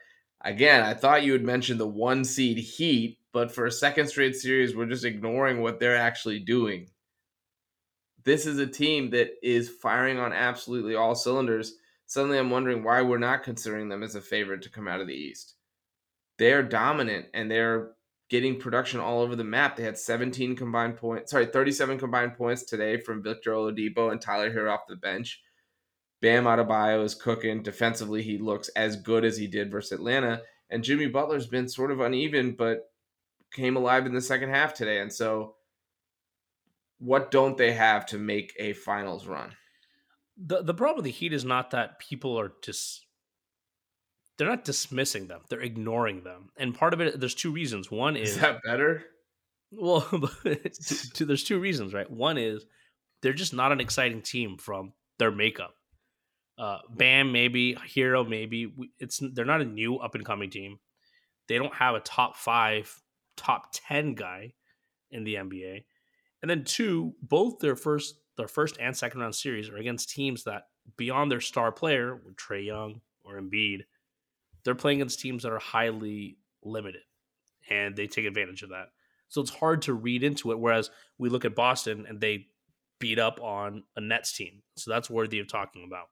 Speaker 2: again i thought you had mentioned the one seed heat but for a second straight series we're just ignoring what they're actually doing this is a team that is firing on absolutely all cylinders. Suddenly, I'm wondering why we're not considering them as a favorite to come out of the East. They're dominant and they're getting production all over the map. They had 17 combined points, sorry, 37 combined points today from Victor Oladipo and Tyler Herro off the bench. Bam Adebayo is cooking. Defensively, he looks as good as he did versus Atlanta. And Jimmy Butler's been sort of uneven, but came alive in the second half today. And so what don't they have to make a finals run?
Speaker 1: The the problem with the Heat is not that people are just they're not dismissing them; they're ignoring them. And part of it, there's two reasons. One is,
Speaker 2: is that better?
Speaker 1: Well, *laughs* there's two reasons, right? One is they're just not an exciting team from their makeup. Uh, Bam, maybe Herro maybe it's they're not a new up and coming team. They don't have a top five, top ten guy in the NBA. And then two, both their first their first and second round series are against teams that beyond their star player, Trae Young or Embiid, they're playing against teams that are highly limited, and they take advantage of that. So it's hard to read into it. Whereas we look at Boston and they beat up on a Nets team, so that's worthy of talking about.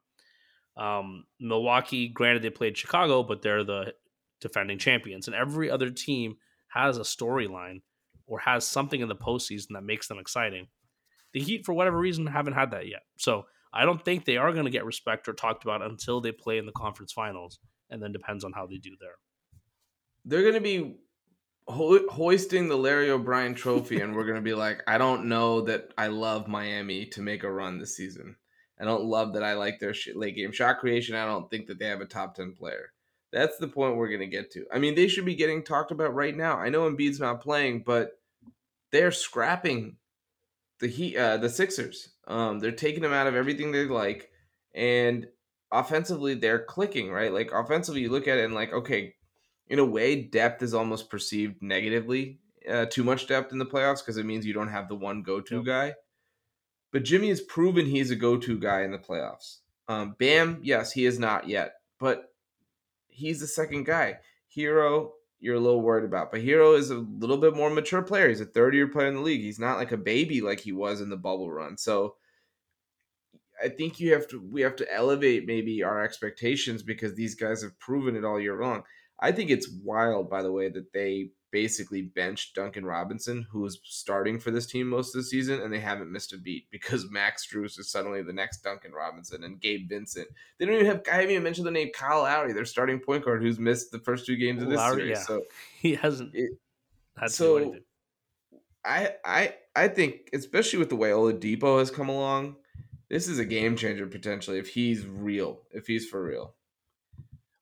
Speaker 1: Um, Milwaukee, granted, they played Chicago, but they're the defending champions, and every other team has a storyline or has something in the postseason that makes them exciting. The Heat, for whatever reason, haven't had that yet. So I don't think they are going to get respect or talked about until they play in the conference finals, and then depends on how they do there.
Speaker 2: They're going to be ho- hoisting the Larry O'Brien Trophy, and we're going to be like, I don't know that I love Miami to make a run this season. I don't love that I like their late game shot creation. I don't think that they have a top ten player. That's the point we're going to get to. I mean, they should be getting talked about right now. I know Embiid's not playing, but they're scrapping the Heat, uh, the Sixers. Um, they're taking them out of everything they like, and offensively they're clicking right. Like offensively, you look at it and like, okay, in a way, depth is almost perceived negatively. Uh, too much depth in the playoffs because it means you don't have the one go-to yep. guy. But Jimmy has proven he's a go-to guy in the playoffs. Um, Bam, yes, he is not yet, but he's the second guy. Herro, you're a little worried about, but Herro is a little bit more mature player. He's a third year player in the league. He's not like a baby like he was in the bubble run. So I think you have to we have to elevate maybe our expectations because these guys have proven it all year long. I think it's wild, by the way, that they basically benched Duncan Robinson, who was starting for this team most of the season, and they haven't missed a beat because *laughs* Max Strus is suddenly the next Duncan Robinson and Gabe Vincent. They don't even have. I haven't even mentioned the name Kyle Lowry, their starting point guard, who's missed the first two games of this Lowry, series. Yeah. So *laughs*
Speaker 1: he hasn't. It,
Speaker 2: so I I I think, especially with the way Oladipo has come along, this is a game changer potentially if he's real, if he's for real.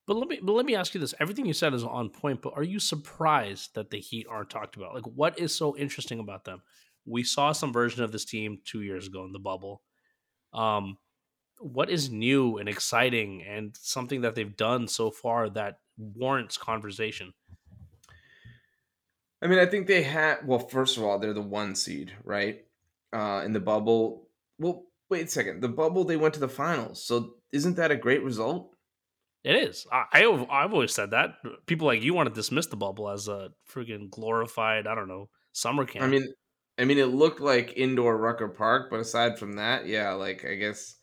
Speaker 1: But let me but let me ask you this: Everything you said is on point, but are you surprised that the Heat aren't talked about? Like, what is so interesting about them? We saw some version of this team two years ago in the bubble. Um, what is new and exciting and something that they've done so far that warrants conversation?
Speaker 2: I mean, I think they had. Well, first of all, they're the one seed, right? Uh, in the bubble. Well, wait a second. The bubble, they went to the finals. So isn't that a great result?
Speaker 1: It is. I, I have always said that. People like you want to dismiss the bubble as a freaking glorified, I don't know, summer camp.
Speaker 2: I mean, I mean, it looked like indoor Rucker Park, but aside from that, yeah, like I guess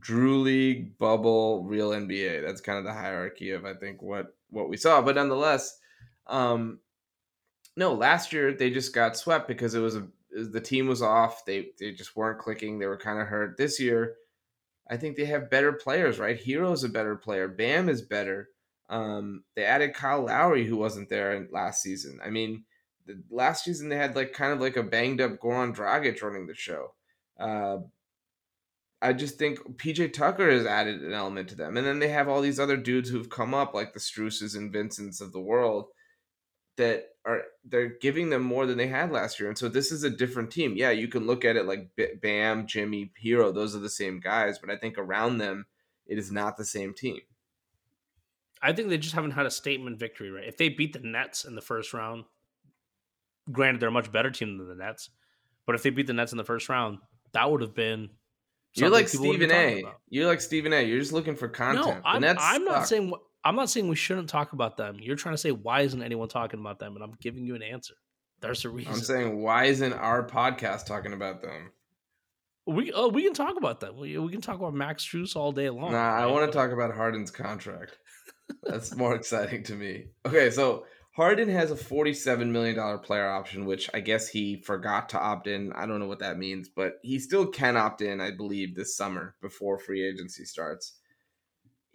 Speaker 2: Drew League, bubble, real NBA. That's kind of the hierarchy of I think what what we saw. But nonetheless, um, no, last year they just got swept because it was a the team was off. They they just weren't clicking. They were kind of hurt. This year I think they have better players, right? Herro's a better player. Bam is better. Um, they added Kyle Lowry, who wasn't there last season. I mean, the, last season they had like kind of like a banged up Goran Dragic running the show. Uh, I just think PJ Tucker has added an element to them, and then they have all these other dudes who've come up, like the Struses and Vincents of the world, that are they're giving them more than they had last year. And so this is a different team. Yeah, you can look at it like Bam, Jimmy, Herro; those are the same guys, but I think around them it is not the same team.
Speaker 1: I think they just haven't had a statement victory, right? If they beat the Nets in the first round, granted they're a much better team than the Nets, but if they beat the Nets in the first round, that would have been
Speaker 2: you're like Stephen A. You're like Stephen A. You're just looking for content.
Speaker 1: No, I'm, I'm not saying I'm not saying we shouldn't talk about them. You're trying to say why isn't anyone talking about them, and I'm giving you an answer. There's a reason.
Speaker 2: I'm saying why isn't our podcast talking about them?
Speaker 1: We oh we can talk about them. We, we can talk about Max Strus all day long.
Speaker 2: Nah, right? I want to talk about Harden's contract. That's more *laughs* exciting to me. Okay, so Harden has a $47 million player option, which I guess he forgot to opt in. I don't know what that means, but he still can opt in, I believe, this summer before free agency starts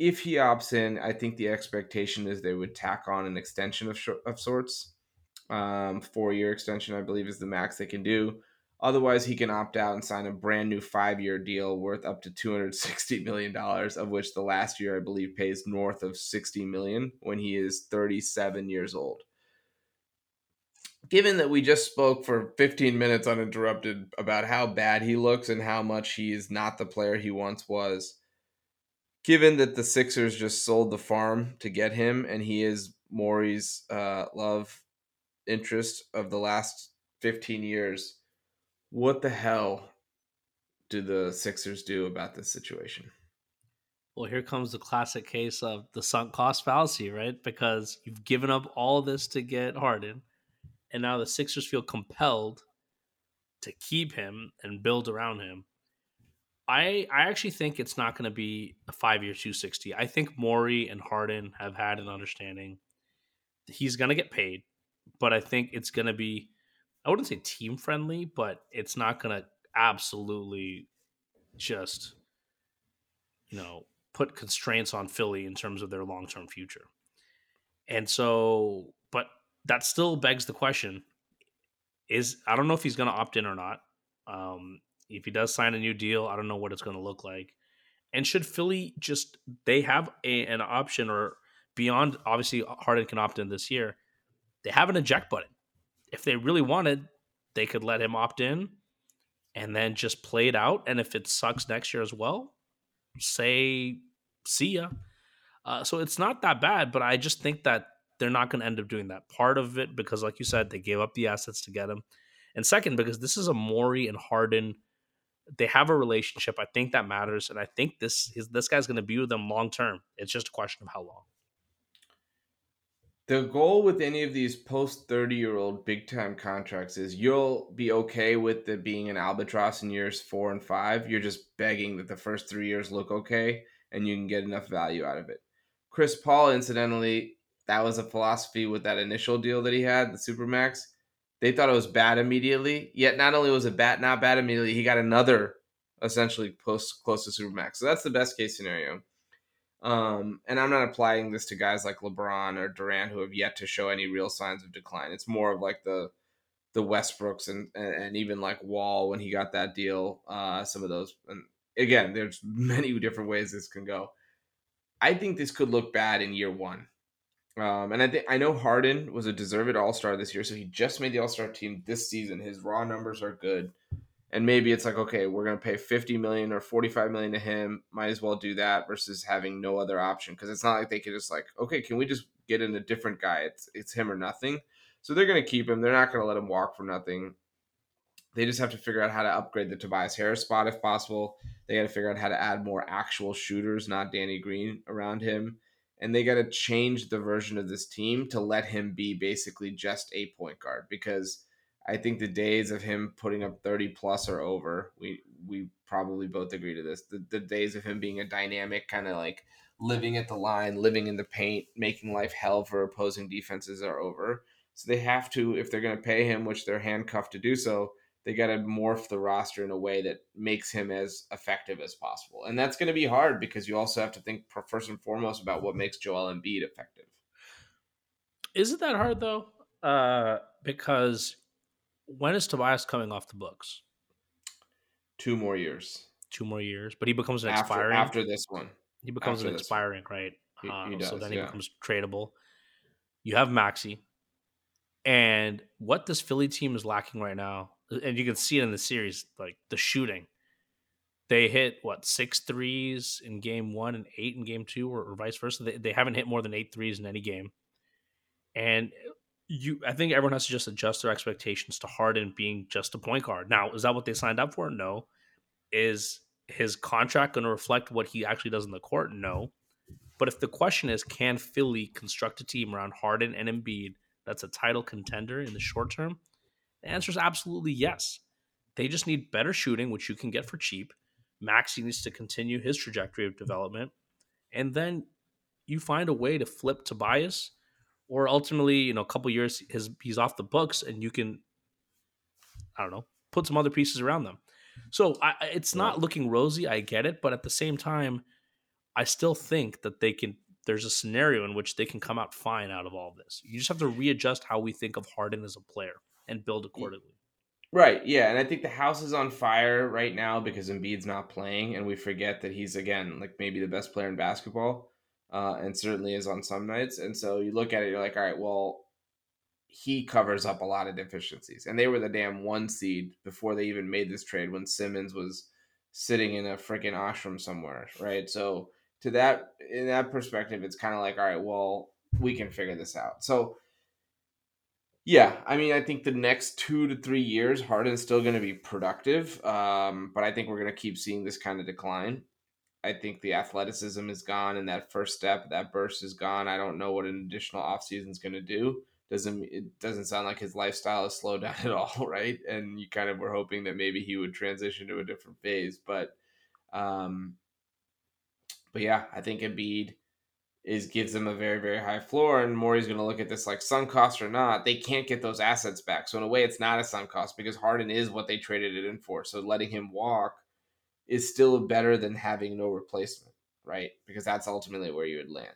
Speaker 2: if he opts in, I think the expectation is they would tack on an extension of, sh- of sorts. Um, four year extension, I believe, is the max they can do. Otherwise, he can opt out and sign a brand new five year deal worth up to $260 million, of which the last year, I believe, pays north of 60 million when he is 37 years old. Given that we just spoke for 15 minutes uninterrupted about how bad he looks and how much he is not the player he once was, given that the Sixers just sold the farm to get him, and he is Morey's uh, love interest of the last 15 years, what the hell do the Sixers do about this situation?
Speaker 1: Well, here comes the classic case of the sunk cost fallacy, right? Because you've given up all this to get Harden, and now the Sixers feel compelled to keep him and build around him. I I actually think it's not going to be a five year 260. I think Morey and Harden have had an understanding. He's going to get paid, but I think it's going to be, I wouldn't say team friendly, but it's not going to absolutely just, you know, put constraints on Philly in terms of their long term future. And so, but that still begs the question is I don't know if he's going to opt in or not. Um, if he does sign a new deal, I don't know what it's going to look like. And should Philly just they have a, an option or beyond obviously Harden can opt in this year, they have an eject button. If they really wanted, they could let him opt in and then just play it out. And if it sucks next year as well, say see ya. Uh, so it's not that bad, but I just think that they're not going to end up doing that. Part of it because, like you said, they gave up the assets to get him, and second because this is a Morey and Harden. They have a relationship. I think that matters, and I think this is this guy's going to be with them long term. It's just a question of how long.
Speaker 2: The goal with any of these post 30 year old big time contracts is you'll be okay with it being an albatross in years four and five. You're just begging that the first three years look okay and you can get enough value out of it. Chris Paul, incidentally, that was a philosophy with that initial deal that he had, the Supermax. They thought it was bad immediately. Yet not only was it bad, not bad immediately, he got another essentially close close to Supermax. So that's the best case scenario. Um, and I'm not applying this to guys like LeBron or Durant who have yet to show any real signs of decline. It's more of like the the Westbrooks and and, even like Wall when he got that deal. Uh, some of those. And again, there's *laughs* many different ways this can go. I think this could look bad in year one. Um, and I think I know Harden was a deserved All Star this year, so he just made the All Star team this season. His raw numbers are good. And maybe it's like okay we're to pay 50 million or 45 million to him. Might as well do that versus having no other option because it's not like they could just like okay can we just get in a different guy? It's it's him or nothing. So they're to keep him. They're not to let him walk for nothing. They just have to figure out how to upgrade the Tobias Harris spot if possible. They got to figure out how to add more actual shooters not Danny Green around him and they got to change the version of this team to let him be basically just a point guard because I think the days of him putting up 30 plus are over. We we probably both agree to this. The, the days of him being a dynamic kind of like living at the line, living in the paint, making life hell for opposing defenses are over. So they have to, if they're going to pay him, which they're handcuffed to do so, they got to morph the roster in a way that makes him as effective as possible. And that's going to be hard because you also have to think first and foremost about what makes Joel Embiid effective.
Speaker 1: Is it that hard though? Uh, because when is Tobias coming off the books?
Speaker 2: Two more years.
Speaker 1: Two more years, but he becomes an
Speaker 2: after,
Speaker 1: expiring
Speaker 2: after this one.
Speaker 1: He becomes
Speaker 2: after
Speaker 1: an expiring, right?
Speaker 2: He, he does,
Speaker 1: so then he
Speaker 2: yeah.
Speaker 1: becomes tradable. You have Maxey, and what this Philly team is lacking right now, and you can see it in the series, like the shooting. They hit what six threes in game one and eight in game two, or, or vice versa. They, they haven't hit more than eight threes in any game. And you I think everyone has to just adjust their expectations to Harden being just a point guard. Now, is that what they signed up for? No. Is his contract going to reflect what he actually does in the court? No. But if the question is, can Philly construct a team around Harden and Embiid that's a title contender in the short term? The answer is absolutely yes. They just need better shooting, which you can get for cheap. Maxey needs to continue his trajectory of development. And then you find a way to flip Tobias or ultimately, you know, a couple years his he's off the books, and you can, I don't know, put some other pieces around them. So I, it's not looking rosy. I get it, but at the same time, I still think that they can. There's a scenario in which they can come out fine out of all this. You just have to readjust how we think of Harden as a player and build accordingly.
Speaker 2: Right. Yeah, and I think the house is on fire right now because Embiid's not playing, and we forget that he's again like maybe the best player in basketball uh, and certainly is on some nights. And so you look at it, you're like, all right, well, he covers up a lot of deficiencies. And they were the damn one seed before they even made this trade when Simmons was sitting in a freaking ashram somewhere, right? So to that in that perspective, it's kind of like, all right, well, we can figure this out. So yeah, I mean, I think the next two to three years, Harden's still going to be productive, um, but I think we're going to keep seeing this kind of decline. I think the athleticism is gone and that first step, that burst is gone. I don't know what an additional offseason is going to do. Doesn't it doesn't sound like his lifestyle is slowed *laughs* down at all, right? And you kind of were hoping that maybe he would transition to a different phase, but um but yeah, I think Embiid is gives them a very very high floor and Morey's going to look at this like sunk cost or not they can't get those assets back so in a way it's not a sunk cost because Harden is what they traded it in for so letting him walk is still better than having no replacement, right? Because that's ultimately where you would land.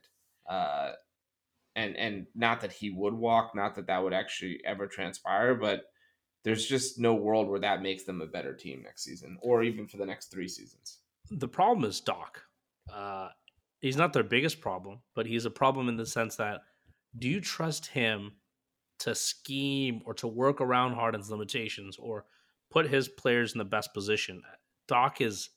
Speaker 2: Uh, and and not that he would walk, not that that would actually ever transpire, but there's just no world where that makes them a better team next season, or even for the next three seasons.
Speaker 1: The problem is Doc. Uh, he's not their biggest problem, but he's a problem in the sense that do you trust him to scheme or to work around Harden's limitations or put his players in the best position. Doc is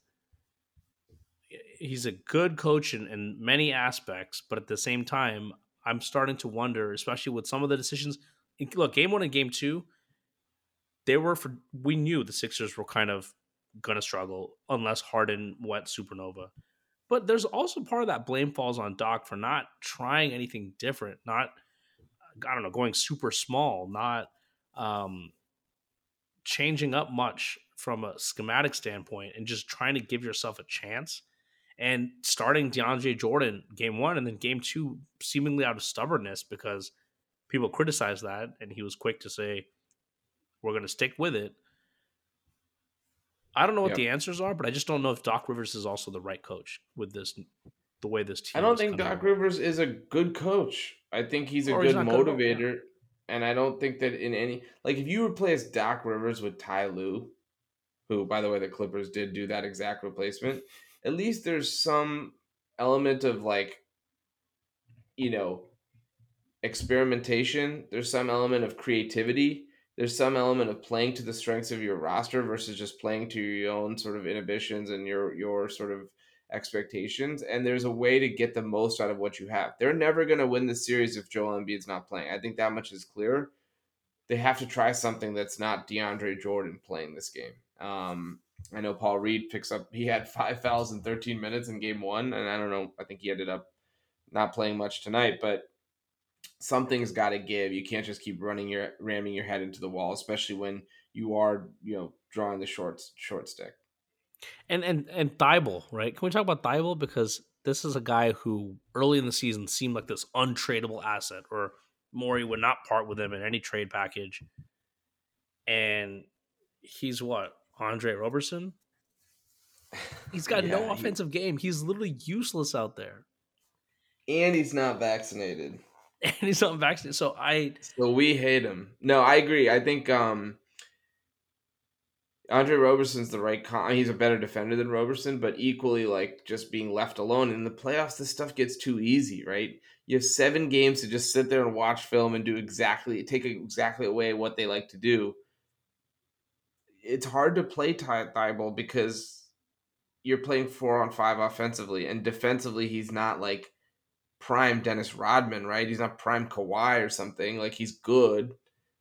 Speaker 1: he's a good coach in, in many aspects, but at the same time, I'm starting to wonder, especially with some of the decisions. Look, game one and game two, they were for we knew the Sixers were kind of gonna struggle unless Harden went supernova. But there's also part of that blame falls on Doc for not trying anything different, not I don't know, going super small, not um, changing up much from a schematic standpoint, and just trying to give yourself a chance. And starting DeAndre Jordan game one and then game two, seemingly out of stubbornness because people criticized that, and he was quick to say, "We're going to stick with it." I don't know what yep. the answers are, but I just don't know if Doc Rivers is also the right coach with this the way this team.
Speaker 2: I don't think Doc Rivers is a good coach. I think he's a or good he's motivator, good and I don't think that in any like if you replace Doc Rivers with Ty Lue, who by the way the Clippers did do that exact replacement, at least there's some element of like, you know, experimentation. There's some element of creativity there's some element of playing to the strengths of your roster versus just playing to your own sort of inhibitions and your your sort of expectations. And there's a way to get the most out of what you have. They're never going to win the series if Joel Embiid's not playing. I think that much is clear. They have to try something that's not DeAndre Jordan playing this game. Um, I know Paul Reed picks up. He had five fouls in 13 minutes in game one, and I don't know. I think he ended up not playing much tonight, but something's got to give. You can't just keep running your ramming your head into the wall, especially when you are you know drawing the short short stick.
Speaker 1: And and and Thybulle, right? Can we talk about Thybulle because this is a guy who early in the season seemed like this untradeable asset, or Morey would not part with him in any trade package. And he's what Andre Roberson. He's *laughs* got yeah, no offensive he, game. He's literally useless out there.
Speaker 2: And he's not vaccinated. *laughs*
Speaker 1: and he's not vaccinated. So I
Speaker 2: so we hate him. No, I agree. I think um Andre Roberson's the right con. He's a better defender than Roberson, but equally like just being left alone in the playoffs. This stuff gets too easy, right? You have seven games to just sit there and watch film and do exactly take exactly away what they like to do. It's hard to play Ty Thybulle because you're playing four on five offensively, and defensively he's not like prime Dennis Rodman, right? He's not prime Kawhi or something. Like he's good.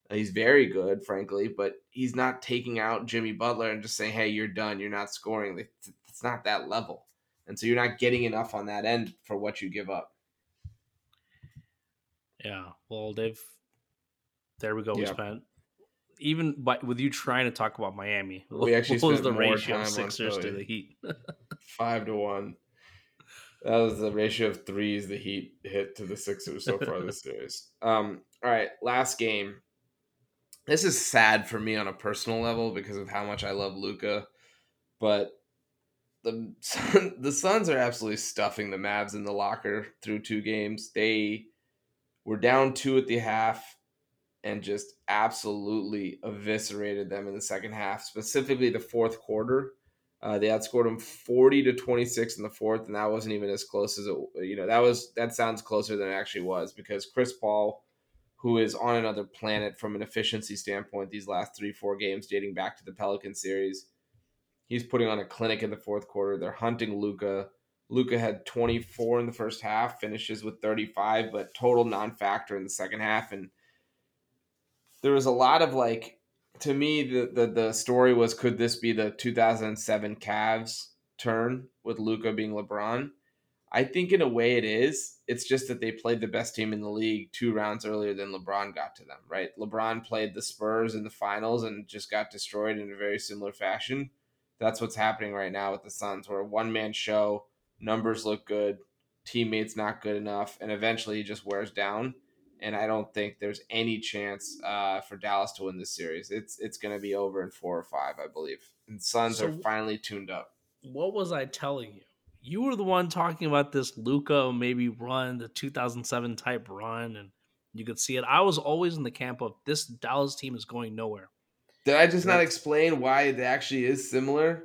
Speaker 2: He's very good, frankly, but he's not taking out Jimmy Butler and just saying, "Hey, you're done. You're not scoring." It's not that level, and so you're not getting enough on that end for what you give up.
Speaker 1: Yeah, well, they've. There we go. We spent even by, with you trying to talk about Miami.
Speaker 2: We actually *laughs* what was the ratio of Sixers to the Heat? *laughs* Five to one. That was the ratio of threes the Heat hit to the Sixers so far this *laughs* series. Um, all right, last game. This is sad for me on a personal level because of how much I love Luka, but the *laughs* the Suns are absolutely stuffing the Mavs in the locker through two games. They were down two at the half and just absolutely eviscerated them in the second half, specifically the fourth quarter. Uh, they outscored him 40 to 26 in the fourth, and that wasn't even as close as it, you know, that was, that sounds closer than it actually was because Chris Paul, who is on another planet from an efficiency standpoint these last three, four games dating back to the Pelican series, he's putting on a clinic in the fourth quarter. They're hunting Luka. Luka had 24 in the first half, finishes with 35, but total non factor in the second half. And there was a lot of like, to me, the, the the story was could this be the 2007 Cavs turn with Luka being LeBron? I think in a way it is. It's just that they played the best team in the league two rounds earlier than LeBron got to them, right? LeBron played the Spurs in the finals and just got destroyed in a very similar fashion. That's what's happening right now with the Suns, where a one man show, numbers look good, teammates not good enough, and eventually he just wears down and I don't think there's any chance uh, for Dallas to win this series. It's it's going to be over in four or five, I believe. And Suns so, are finally tuned up.
Speaker 1: What was I telling you? You were the one talking about this Luka maybe run, the 2007 type run, and you could see it. I was always in the camp of this Dallas team is going nowhere.
Speaker 2: Did I just not explain why it actually is similar?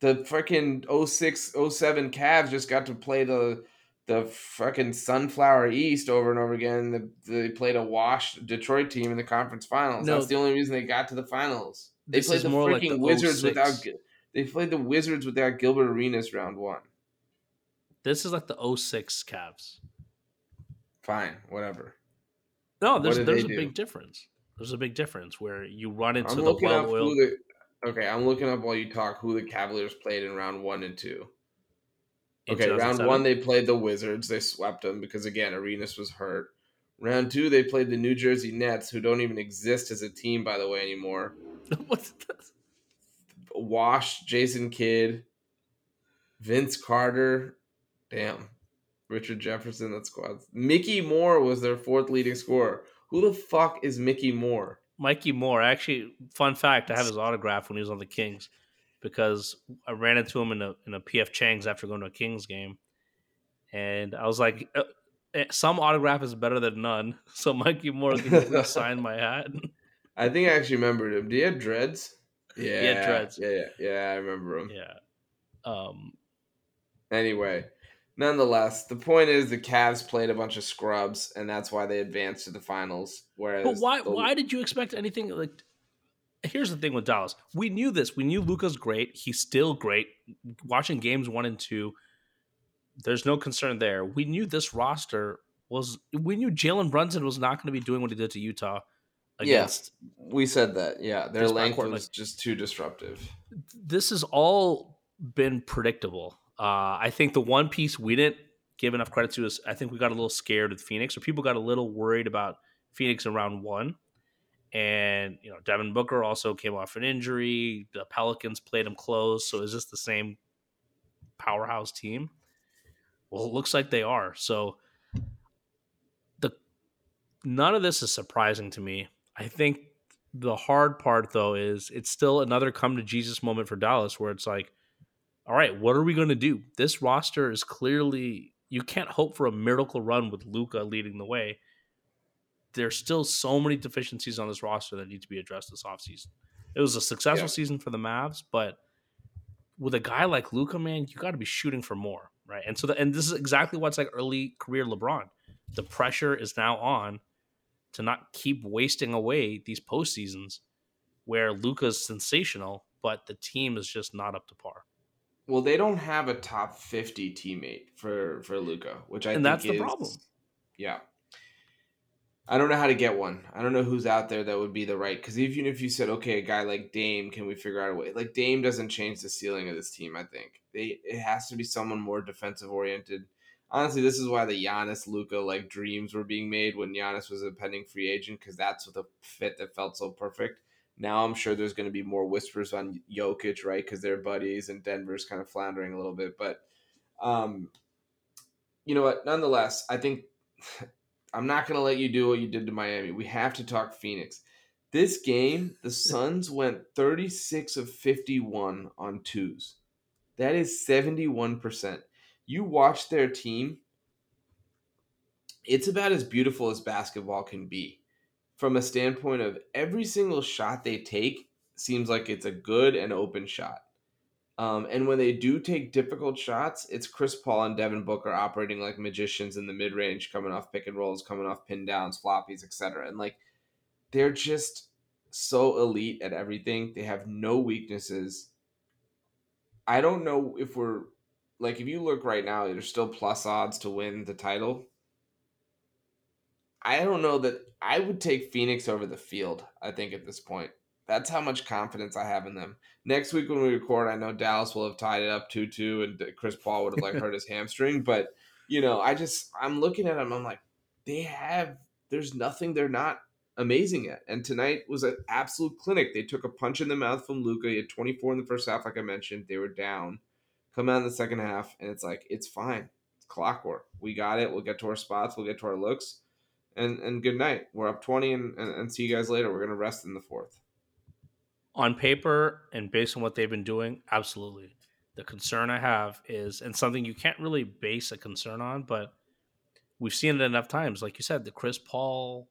Speaker 2: The freaking 06, 07 Cavs just got to play the the fucking Sunflower East over and over again. The, they played a washed Detroit team in the conference finals. No, That's the only reason they got to the finals. They played the freaking
Speaker 1: like the
Speaker 2: Wizards
Speaker 1: 06.
Speaker 2: without. They played the Wizards without Gilbert Arenas round one.
Speaker 1: This is like the 06 Cavs.
Speaker 2: Fine, whatever.
Speaker 1: No, there's there's a
Speaker 2: do?
Speaker 1: big difference. There's a big difference where you run into
Speaker 2: I'm
Speaker 1: the
Speaker 2: up
Speaker 1: well-oiled.
Speaker 2: Okay, I'm looking up while you talk who the Cavaliers played in round one and two. Okay, round one they played the Wizards. They swept them because again Arenas was hurt. Round two they played the New Jersey Nets, who don't even exist as a team by the way anymore. *laughs*
Speaker 1: What's this?
Speaker 2: Wash, Jason Kidd, Vince Carter, damn, Richard Jefferson. That squad. Mikki Moore was their fourth leading scorer. Who the fuck is Mikki Moore?
Speaker 1: Mikey Moore. Actually, fun fact: I have his autograph when he was on the Kings because I ran into him in a in a PF Chang's after going to a Kings game, and I was like, uh, eh, "Some autograph is better than none." *laughs* So Mikey Moore can you please *laughs* sign my hat.
Speaker 2: I think I actually remembered him. Do you have dreads? Yeah,
Speaker 1: had dreads.
Speaker 2: Yeah, yeah, yeah. I remember him.
Speaker 1: yeah. Um.
Speaker 2: Anyway, nonetheless, the point is the Cavs played a bunch of scrubs, and that's why they advanced to the finals. Whereas,
Speaker 1: But why?
Speaker 2: the-
Speaker 1: Why did you expect anything like? Here's the thing with Dallas. We knew this. We knew Luka's great. He's still great. Watching games one and two, there's no concern there. We knew this roster was. We knew Jalen Brunson was not going to be doing what he did to Utah
Speaker 2: Yeah. we said that? Yeah, their length was
Speaker 1: like-
Speaker 2: just too disruptive.
Speaker 1: This has all been predictable. Uh, I think the one piece we didn't give enough credit to is I think we got a little scared with Phoenix, or people got a little worried about Phoenix in round one. And you know, Devin Booker also came off an injury. The Pelicans played him close. So is this the same powerhouse team? Well, it looks like they are. So the none of this is surprising to me. I think the hard part though is it's still another come to Jesus moment for Dallas where it's like, all right, what are we going to do? This roster is clearly you can't hope for a miracle run with Luka leading the way. There's still so many deficiencies on this roster that need to be addressed this offseason. It was a successful
Speaker 2: Yeah.
Speaker 1: season for the Mavs, but with a guy like Luka, man, you got to be shooting for more, right? And so, the, and this is exactly what's like early career LeBron. The pressure is now on to not keep wasting away these postseasons where Luka's sensational, but the team is just not up to par.
Speaker 2: Well, they don't have a top fifty teammate for for Luka, which I
Speaker 1: And
Speaker 2: think
Speaker 1: that's the
Speaker 2: is-
Speaker 1: problem.
Speaker 2: Yeah, I don't know how to get one. I don't know who's out there that would be the right. Because even if you said, okay, a guy like Dame, can we figure out a way? Like Dame doesn't change the ceiling of this team. I think they it has to be someone more defensive oriented. Honestly, this is why the Giannis Luka like dreams were being made when Giannis was a pending free agent because that's what the fit that felt so perfect. Now I'm sure there's going to be more whispers on Jokic, right? Because they're buddies, and Denver's kind of floundering a little bit. But, um, you know what? Nonetheless, I think I'm not going to let you do what you did to Miami. We have to talk Phoenix. This game, the Suns went 36 of 51 on twos. That is 71%. You watch their team, it's about as beautiful as basketball can be from a standpoint of every single shot they take seems like it's a good and open shot. Um, and when they do take difficult shots, it's Chris Paul and Devin Booker operating like magicians in the mid range, coming off pick and rolls, coming off pin downs, floppies, etc. And like they're just so elite at everything. They have no weaknesses. I don't know if we're like if you look right now, there's still plus odds to win the title. I don't know that I would take Phoenix over the field, I think, at this point. That's how much confidence I have in them. Next week when we record, I know Dallas will have tied it up 2 2 and Chris Paul would have like hurt his hamstring. But, you know, I just, I'm looking at them, I'm like, they have, there's nothing they're not amazing at. And tonight was an absolute clinic. They took a punch in the mouth from Luka. He had 24 in the first half, like I mentioned. They were down. Come out in the second half, and it's like, it's fine. It's clockwork. We got it. We'll get to our spots. We'll get to our looks and and good night. We're up twenty, and, and, and see you guys later. We're gonna rest in the fourth.
Speaker 1: On paper and based on what they've been doing, absolutely. The concern I have is, and something you can't really base a concern on, but we've seen it enough times. Like you said, the Chris Paul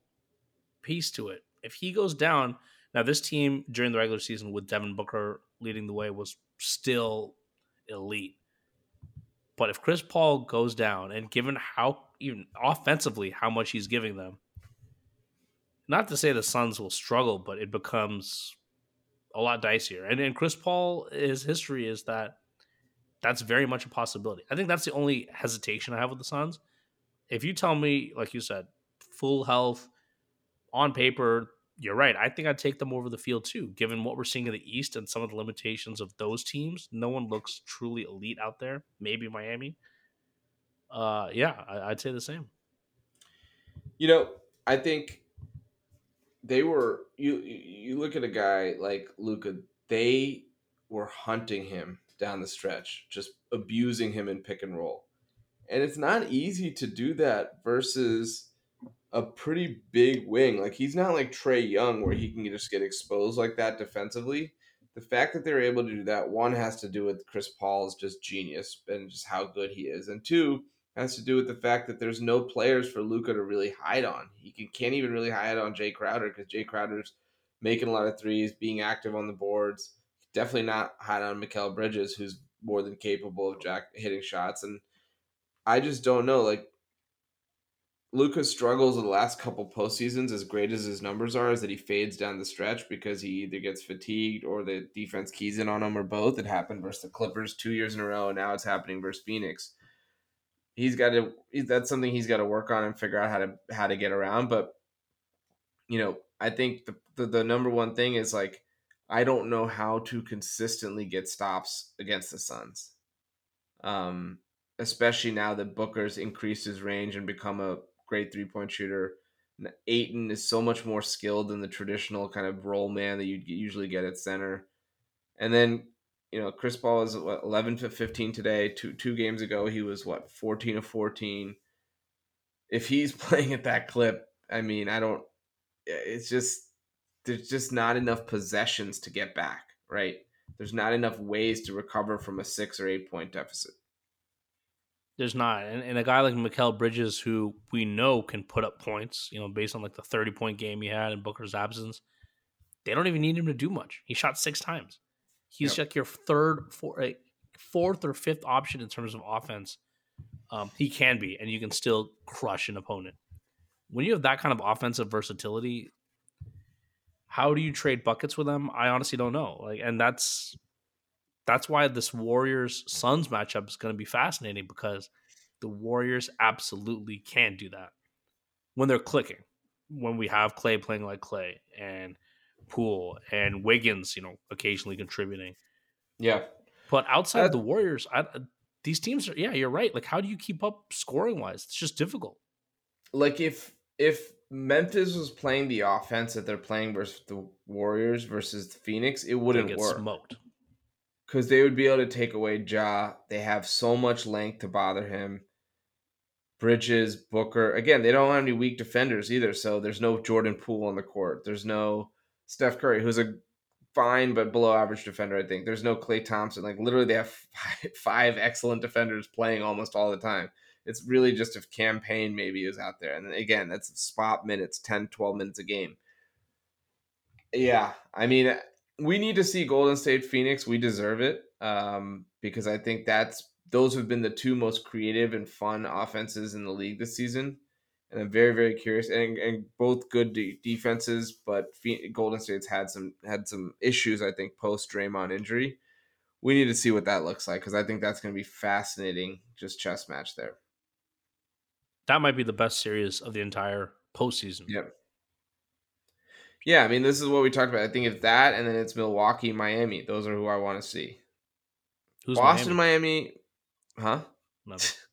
Speaker 1: piece to it. If he goes down, now this team during the regular season with Devin Booker leading the way was still elite. But if Chris Paul goes down, and given how even offensively how much he's giving them, not to say the Suns will struggle, but it becomes a lot dicier. And and Chris Paul, his history is that that's very much a possibility. I think that's the only hesitation I have with the Suns. If you tell me, like you said, full health on paper, you're right. I think I'd take them over the field too, given what we're seeing in the East and some of the limitations of those teams. No one looks truly elite out there. Maybe Miami. Uh, yeah, I, would say the same.
Speaker 2: You know, I think they were. You you look at a guy like Luka, They were hunting him down the stretch, just abusing him in pick and roll, and it's not easy to do that versus a pretty big wing. Like he's not like Trae Young where he can just get exposed like that defensively. The fact that they're able to do that, one has to do with Chris Paul's just genius and just how good he is, and two has to do with the fact that there's no players for Luka to really hide on. He can, can't even really hide on Jae Crowder because Jae Crowder's making a lot of threes, being active on the boards. Definitely not hide on Mikal Bridges, who's more than capable of jack hitting shots. And I just don't know. Like Luka's struggles of the last couple postseasons, as great as his numbers are, is that he fades down the stretch because he either gets fatigued or the defense keys in on him or both. It happened versus the Clippers two years in a row, and now it's happening versus Phoenix. He's got to. That's something he's got to work on and figure out how to how to get around. But you know, I think the, the, the number one thing is like I don't know how to consistently get stops against the Suns. Um, especially now that Booker's increased his range and become a great three point shooter. Ayton is so much more skilled than the traditional kind of role man that you usually get at center. And then, you know, Chris Paul is what, 11 to 15 today. Two two games ago, he was what 14 to 14. If he's *laughs* playing at that clip, I mean, I don't. It's just there's just not enough possessions to get back. Right? There's not enough ways to recover from a six or eight point deficit.
Speaker 1: There's not, and, and a guy like Mikal Bridges, who we know can put up points, you know, based on like the 30 point game he had in Booker's absence, they don't even need him to do much. He shot six times. He's yep. like your third, fourth or fifth option in terms of offense. Um, he can be, and you can still crush an opponent. When you have that kind of offensive versatility, how do you trade buckets with them? I honestly don't know. Like, and that's that's why this Warriors Suns matchup is going to be fascinating because the Warriors absolutely can do that when they're clicking. When we have Klay playing like Klay and Poole and Wiggins, you know, occasionally contributing.
Speaker 2: Yeah.
Speaker 1: But outside of the Warriors, I, these teams are yeah, you're right. Like how do you keep up scoring wise? It's just difficult.
Speaker 2: Like if if Memphis was playing the offense that they're playing versus the Warriors versus the Phoenix, it wouldn't work. Smoked because they would be able to take away Ja. They have so much length to bother him. Bridges, Booker. Again, they don't have any weak defenders either. So there's no Jordan Poole on the court. There's no Steph Curry, who's a fine but below average defender, I think. There's no Klay Thompson. Like literally, they have *laughs* five, five excellent defenders playing almost all the time. It's really just if Cam Payne maybe is out there. And again, that's spot minutes, 10, 12 minutes a game. Yeah. I mean, we need to see Golden State Phoenix. We deserve it um, because I think that's those have been the two most creative and fun offenses in the league this season. And I'm very, very curious. And, and both good de- defenses, but Golden State's had some had some issues. I think post Draymond injury. We need to see what that looks like because I think that's going to be fascinating. Just chess match there.
Speaker 1: That might be the best series of the entire postseason.
Speaker 2: Yep. Yeah, I mean, this is what we talked about. I think it's that, and then it's Milwaukee, Miami. Those are who I want to see. Who's Boston, Miami? Miami huh? *laughs*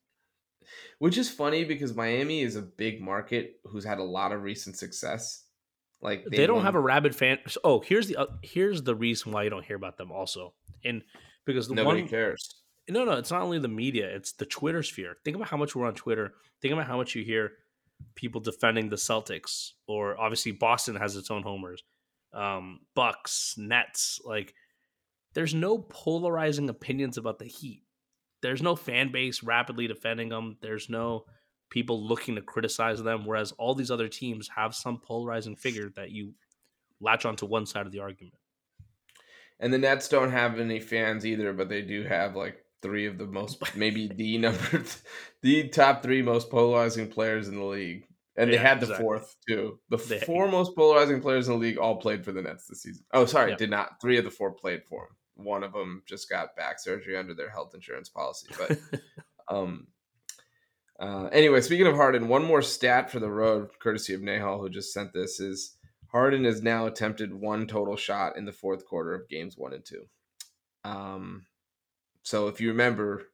Speaker 2: Which is funny because Miami is a big market who's had a lot of recent success. Like
Speaker 1: they, they don't won. have a rabid fan. Oh, here's the uh, here's the reason why you don't hear about them. Also, and because the
Speaker 2: nobody
Speaker 1: one,
Speaker 2: cares.
Speaker 1: No, no, it's not only the media; it's the Twitter sphere. Think about how much we're on Twitter. Think about how much you hear people defending the Celtics, or obviously Boston has its own homers, um, Bucks, Nets. Like, there's no polarizing opinions about the Heat. There's no fan base rapidly defending them. There's no people looking to criticize them. Whereas all these other teams have some polarizing figure that you latch onto one side of the argument.
Speaker 2: And the Nets don't have any fans either, but they do have like three of the most, *laughs* maybe the number, the top three most polarizing players in the league. And
Speaker 1: Yeah,
Speaker 2: they had the
Speaker 1: exactly.
Speaker 2: fourth too. The
Speaker 1: They-
Speaker 2: four most polarizing players in the league all played for the Nets this season. Oh, sorry,
Speaker 1: Yep.
Speaker 2: did not. Three of the four played for him. One of them just got back surgery under their health insurance policy. But *laughs* um, uh, anyway, speaking of Harden, one more stat for the road, courtesy of Nahal, who just sent this, is Harden has now attempted one total shot in the fourth quarter of games one and two. Um, so if you remember,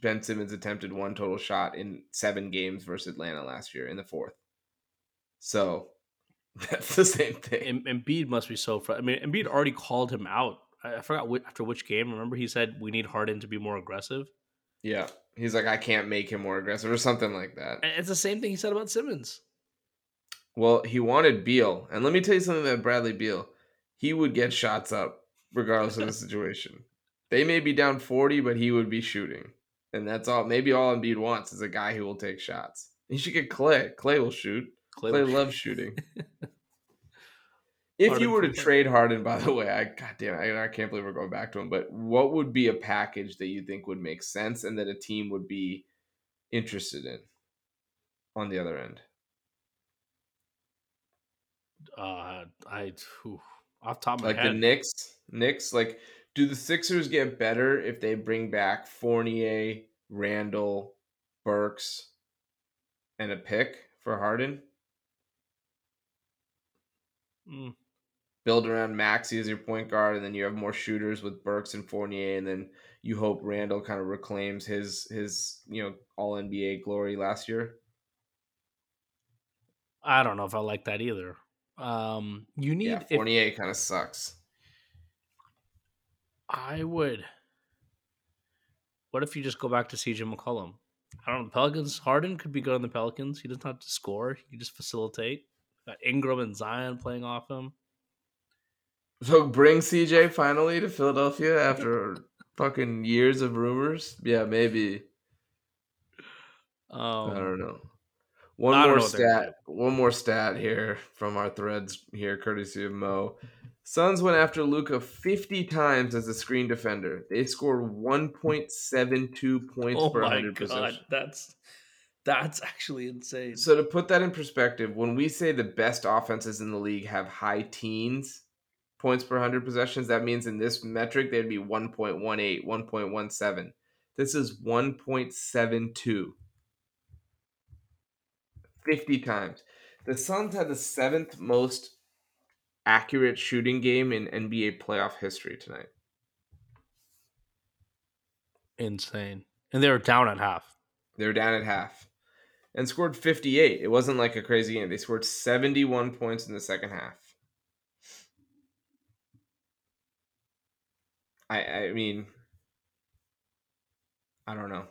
Speaker 2: Ben Simmons attempted one total shot in seven games versus Atlanta last year in the fourth. So *laughs* that's the same thing.
Speaker 1: Em- Embiid must be so. Fr- I mean, Embiid already called him out. I, forgot which, after which game. Remember, he said we need Harden to be more aggressive.
Speaker 2: Yeah. He's like, I can't make him more aggressive or something like that.
Speaker 1: And it's the same thing he said about Simmons.
Speaker 2: Well, he wanted Beal. And let me tell you something about Bradley Beal. He would get shots up regardless of the *laughs* situation. They may be down 40, but he would be shooting. And that's all. Maybe all Embiid wants is a guy who will take shots. He should get Klay. Klay will shoot. Klay
Speaker 1: Klay
Speaker 2: loves shooting. *laughs* If
Speaker 1: Harden
Speaker 2: you were to trade Harden, by the *laughs* way, I goddamn, I, I can't believe we're going back to him. But what would be a package that you think would make sense and that a team would be interested in on the other end?
Speaker 1: Uh, I whew, off top of
Speaker 2: like the. Knicks. Knicks, like, do the Sixers get better if they bring back Fournier, Randle, Burks, and a pick for Harden?
Speaker 1: Mm,
Speaker 2: Build around Maxey as your point guard, and then you have more shooters with Burks and Fournier, and then you hope Randle kind of reclaims his his you know All NBA glory last year.
Speaker 1: I don't know if I like that either. Um, you need.
Speaker 2: Yeah,
Speaker 1: if,
Speaker 2: Fournier kind of sucks.
Speaker 1: I would. What if you just go back to CJ McCollum? I don't know. The Pelicans. Harden could be good on the Pelicans. He doesn't have to score. He can just facilitate. Got Ingram and Zion playing off him.
Speaker 2: So bring CJ finally to Philadelphia after fucking years of rumors. Yeah, maybe.
Speaker 1: Um,
Speaker 2: I don't know. One
Speaker 1: don't
Speaker 2: more
Speaker 1: know what they're gonna
Speaker 2: stat. One more stat here from our threads here, courtesy of Mo. Suns went after Luka 50 times as a screen defender. They scored 1.72 points
Speaker 1: Oh
Speaker 2: per
Speaker 1: my
Speaker 2: 100
Speaker 1: god, that's that's actually insane.
Speaker 2: So to put that in perspective, when we say the best offenses in the league have high teens points per 100 possessions, that means in this metric they'd be 1.18, 1.17. This is 1.72. 50 times. The Suns had the seventh most accurate shooting game in NBA playoff history tonight.
Speaker 1: insane, and they were down at half.
Speaker 2: They were down at half and scored 58. It wasn't like a crazy game. They scored 71 points in the second half. I I mean I don't know.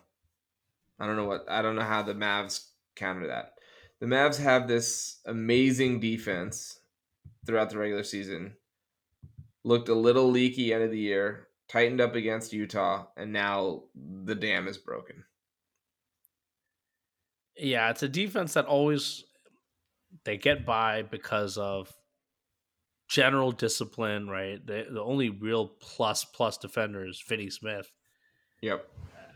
Speaker 2: I don't know what I don't know how the Mavs counter that. The Mavs have this amazing defense throughout the regular season. Looked a little leaky end of the year, tightened up against Utah, and now the dam is broken.
Speaker 1: Yeah, it's a defense that always they get by because of general discipline, right? They, the only real plus plus defender is Finney Smith.
Speaker 2: Yep.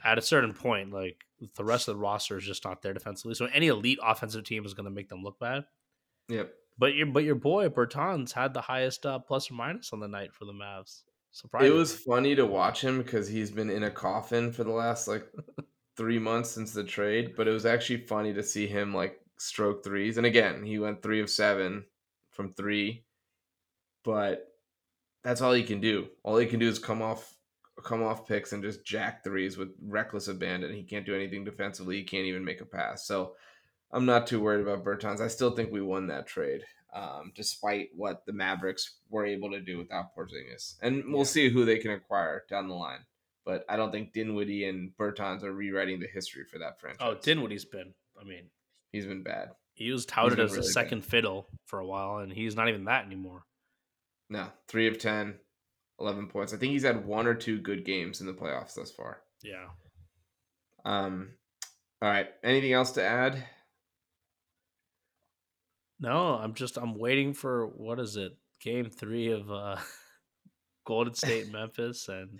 Speaker 1: At a certain point, like the rest of the roster is just not there defensively. So any elite offensive team is going to make them look bad.
Speaker 2: Yep.
Speaker 1: But your but your boy Bertans had the highest uh, plus or minus on the night for the Mavs. Surprising.
Speaker 2: It was funny to watch him because he's been in a coffin for the last like *laughs* three months since the trade. But it was actually funny to see him like stroke threes. And again, he went three of seven from three. But that's all he can do. All he can do is come off come off picks and just jack threes with reckless abandon. He can't do anything defensively. He can't even make a pass. So I'm not too worried about Bertans. I still think we won that trade, um, despite what the Mavericks were able to do without Porzingis. And we'll
Speaker 1: Yeah.
Speaker 2: see who they can acquire down the line. But I don't think Dinwiddie and Bertans are rewriting the history for that franchise.
Speaker 1: oh, Dinwiddie's been. I mean,
Speaker 2: He's been bad.
Speaker 1: he was touted as the
Speaker 2: really bad.
Speaker 1: second fiddle for a while, and he's not even that anymore.
Speaker 2: No, three of 10, 11 points. I think he's had one or two good games in the playoffs thus far.
Speaker 1: Yeah.
Speaker 2: Um, all right. Anything else to add?
Speaker 1: No, I'm just I'm waiting for what is it? Game three of uh *laughs* Golden State *laughs* Memphis and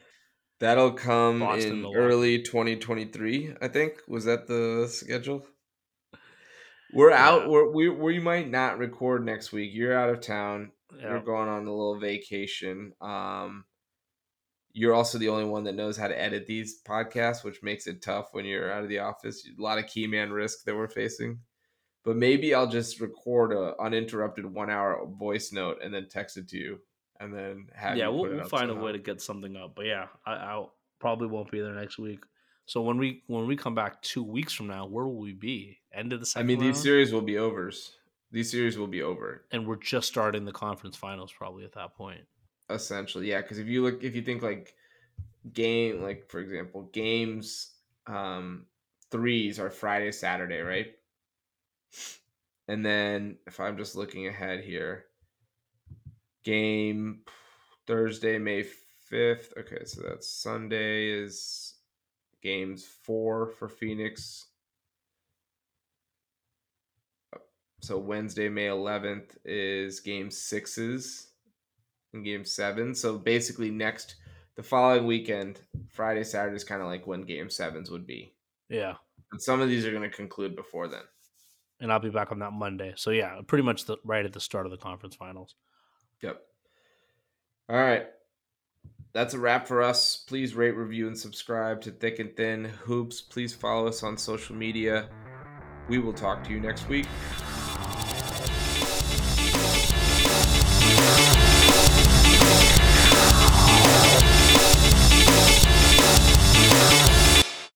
Speaker 2: That'll come
Speaker 1: Boston,
Speaker 2: in
Speaker 1: Milwaukee.
Speaker 2: early 2023, I think. Was that the schedule? We're out. We're, we we might not record next week. You're out of town.
Speaker 1: Yeah.
Speaker 2: You're going on a little vacation. Um, you're also the only one that knows how to edit these podcasts, which makes it tough when you're out of the office. A lot of key man risk that we're facing. But maybe I'll just record a uninterrupted one hour voice note and then text it to you, and then have
Speaker 1: yeah,
Speaker 2: you
Speaker 1: we'll, we'll find a way to get something up. But yeah, I, I probably won't be there next week. So when we when we come back two weeks from now, where will we be? End of the
Speaker 2: I mean,
Speaker 1: round?
Speaker 2: these series will be overs. These series will be over
Speaker 1: and we're just starting the conference finals probably at that point.
Speaker 2: essentially. Yeah, because if you look, if you think like game, like for example, games um, threes are Friday, Saturday, right? And then if I'm just looking ahead here, game Thursday, May 5th. Okay, so that's Sunday is games four for Phoenix. So Wednesday, May 11th is game sixes and game seven. So basically, next, the following weekend, Friday, Saturday is kind of like when game sevens would be.
Speaker 1: Yeah.
Speaker 2: And some of these are going to conclude before then.
Speaker 1: And I'll be back on that Monday. So yeah, pretty much the right at the start of the conference finals.
Speaker 2: Yep. All right. That's a wrap for us. Please rate, review, and subscribe to Thick and Thin Hoops. Please follow us on social media. We will talk to you next week.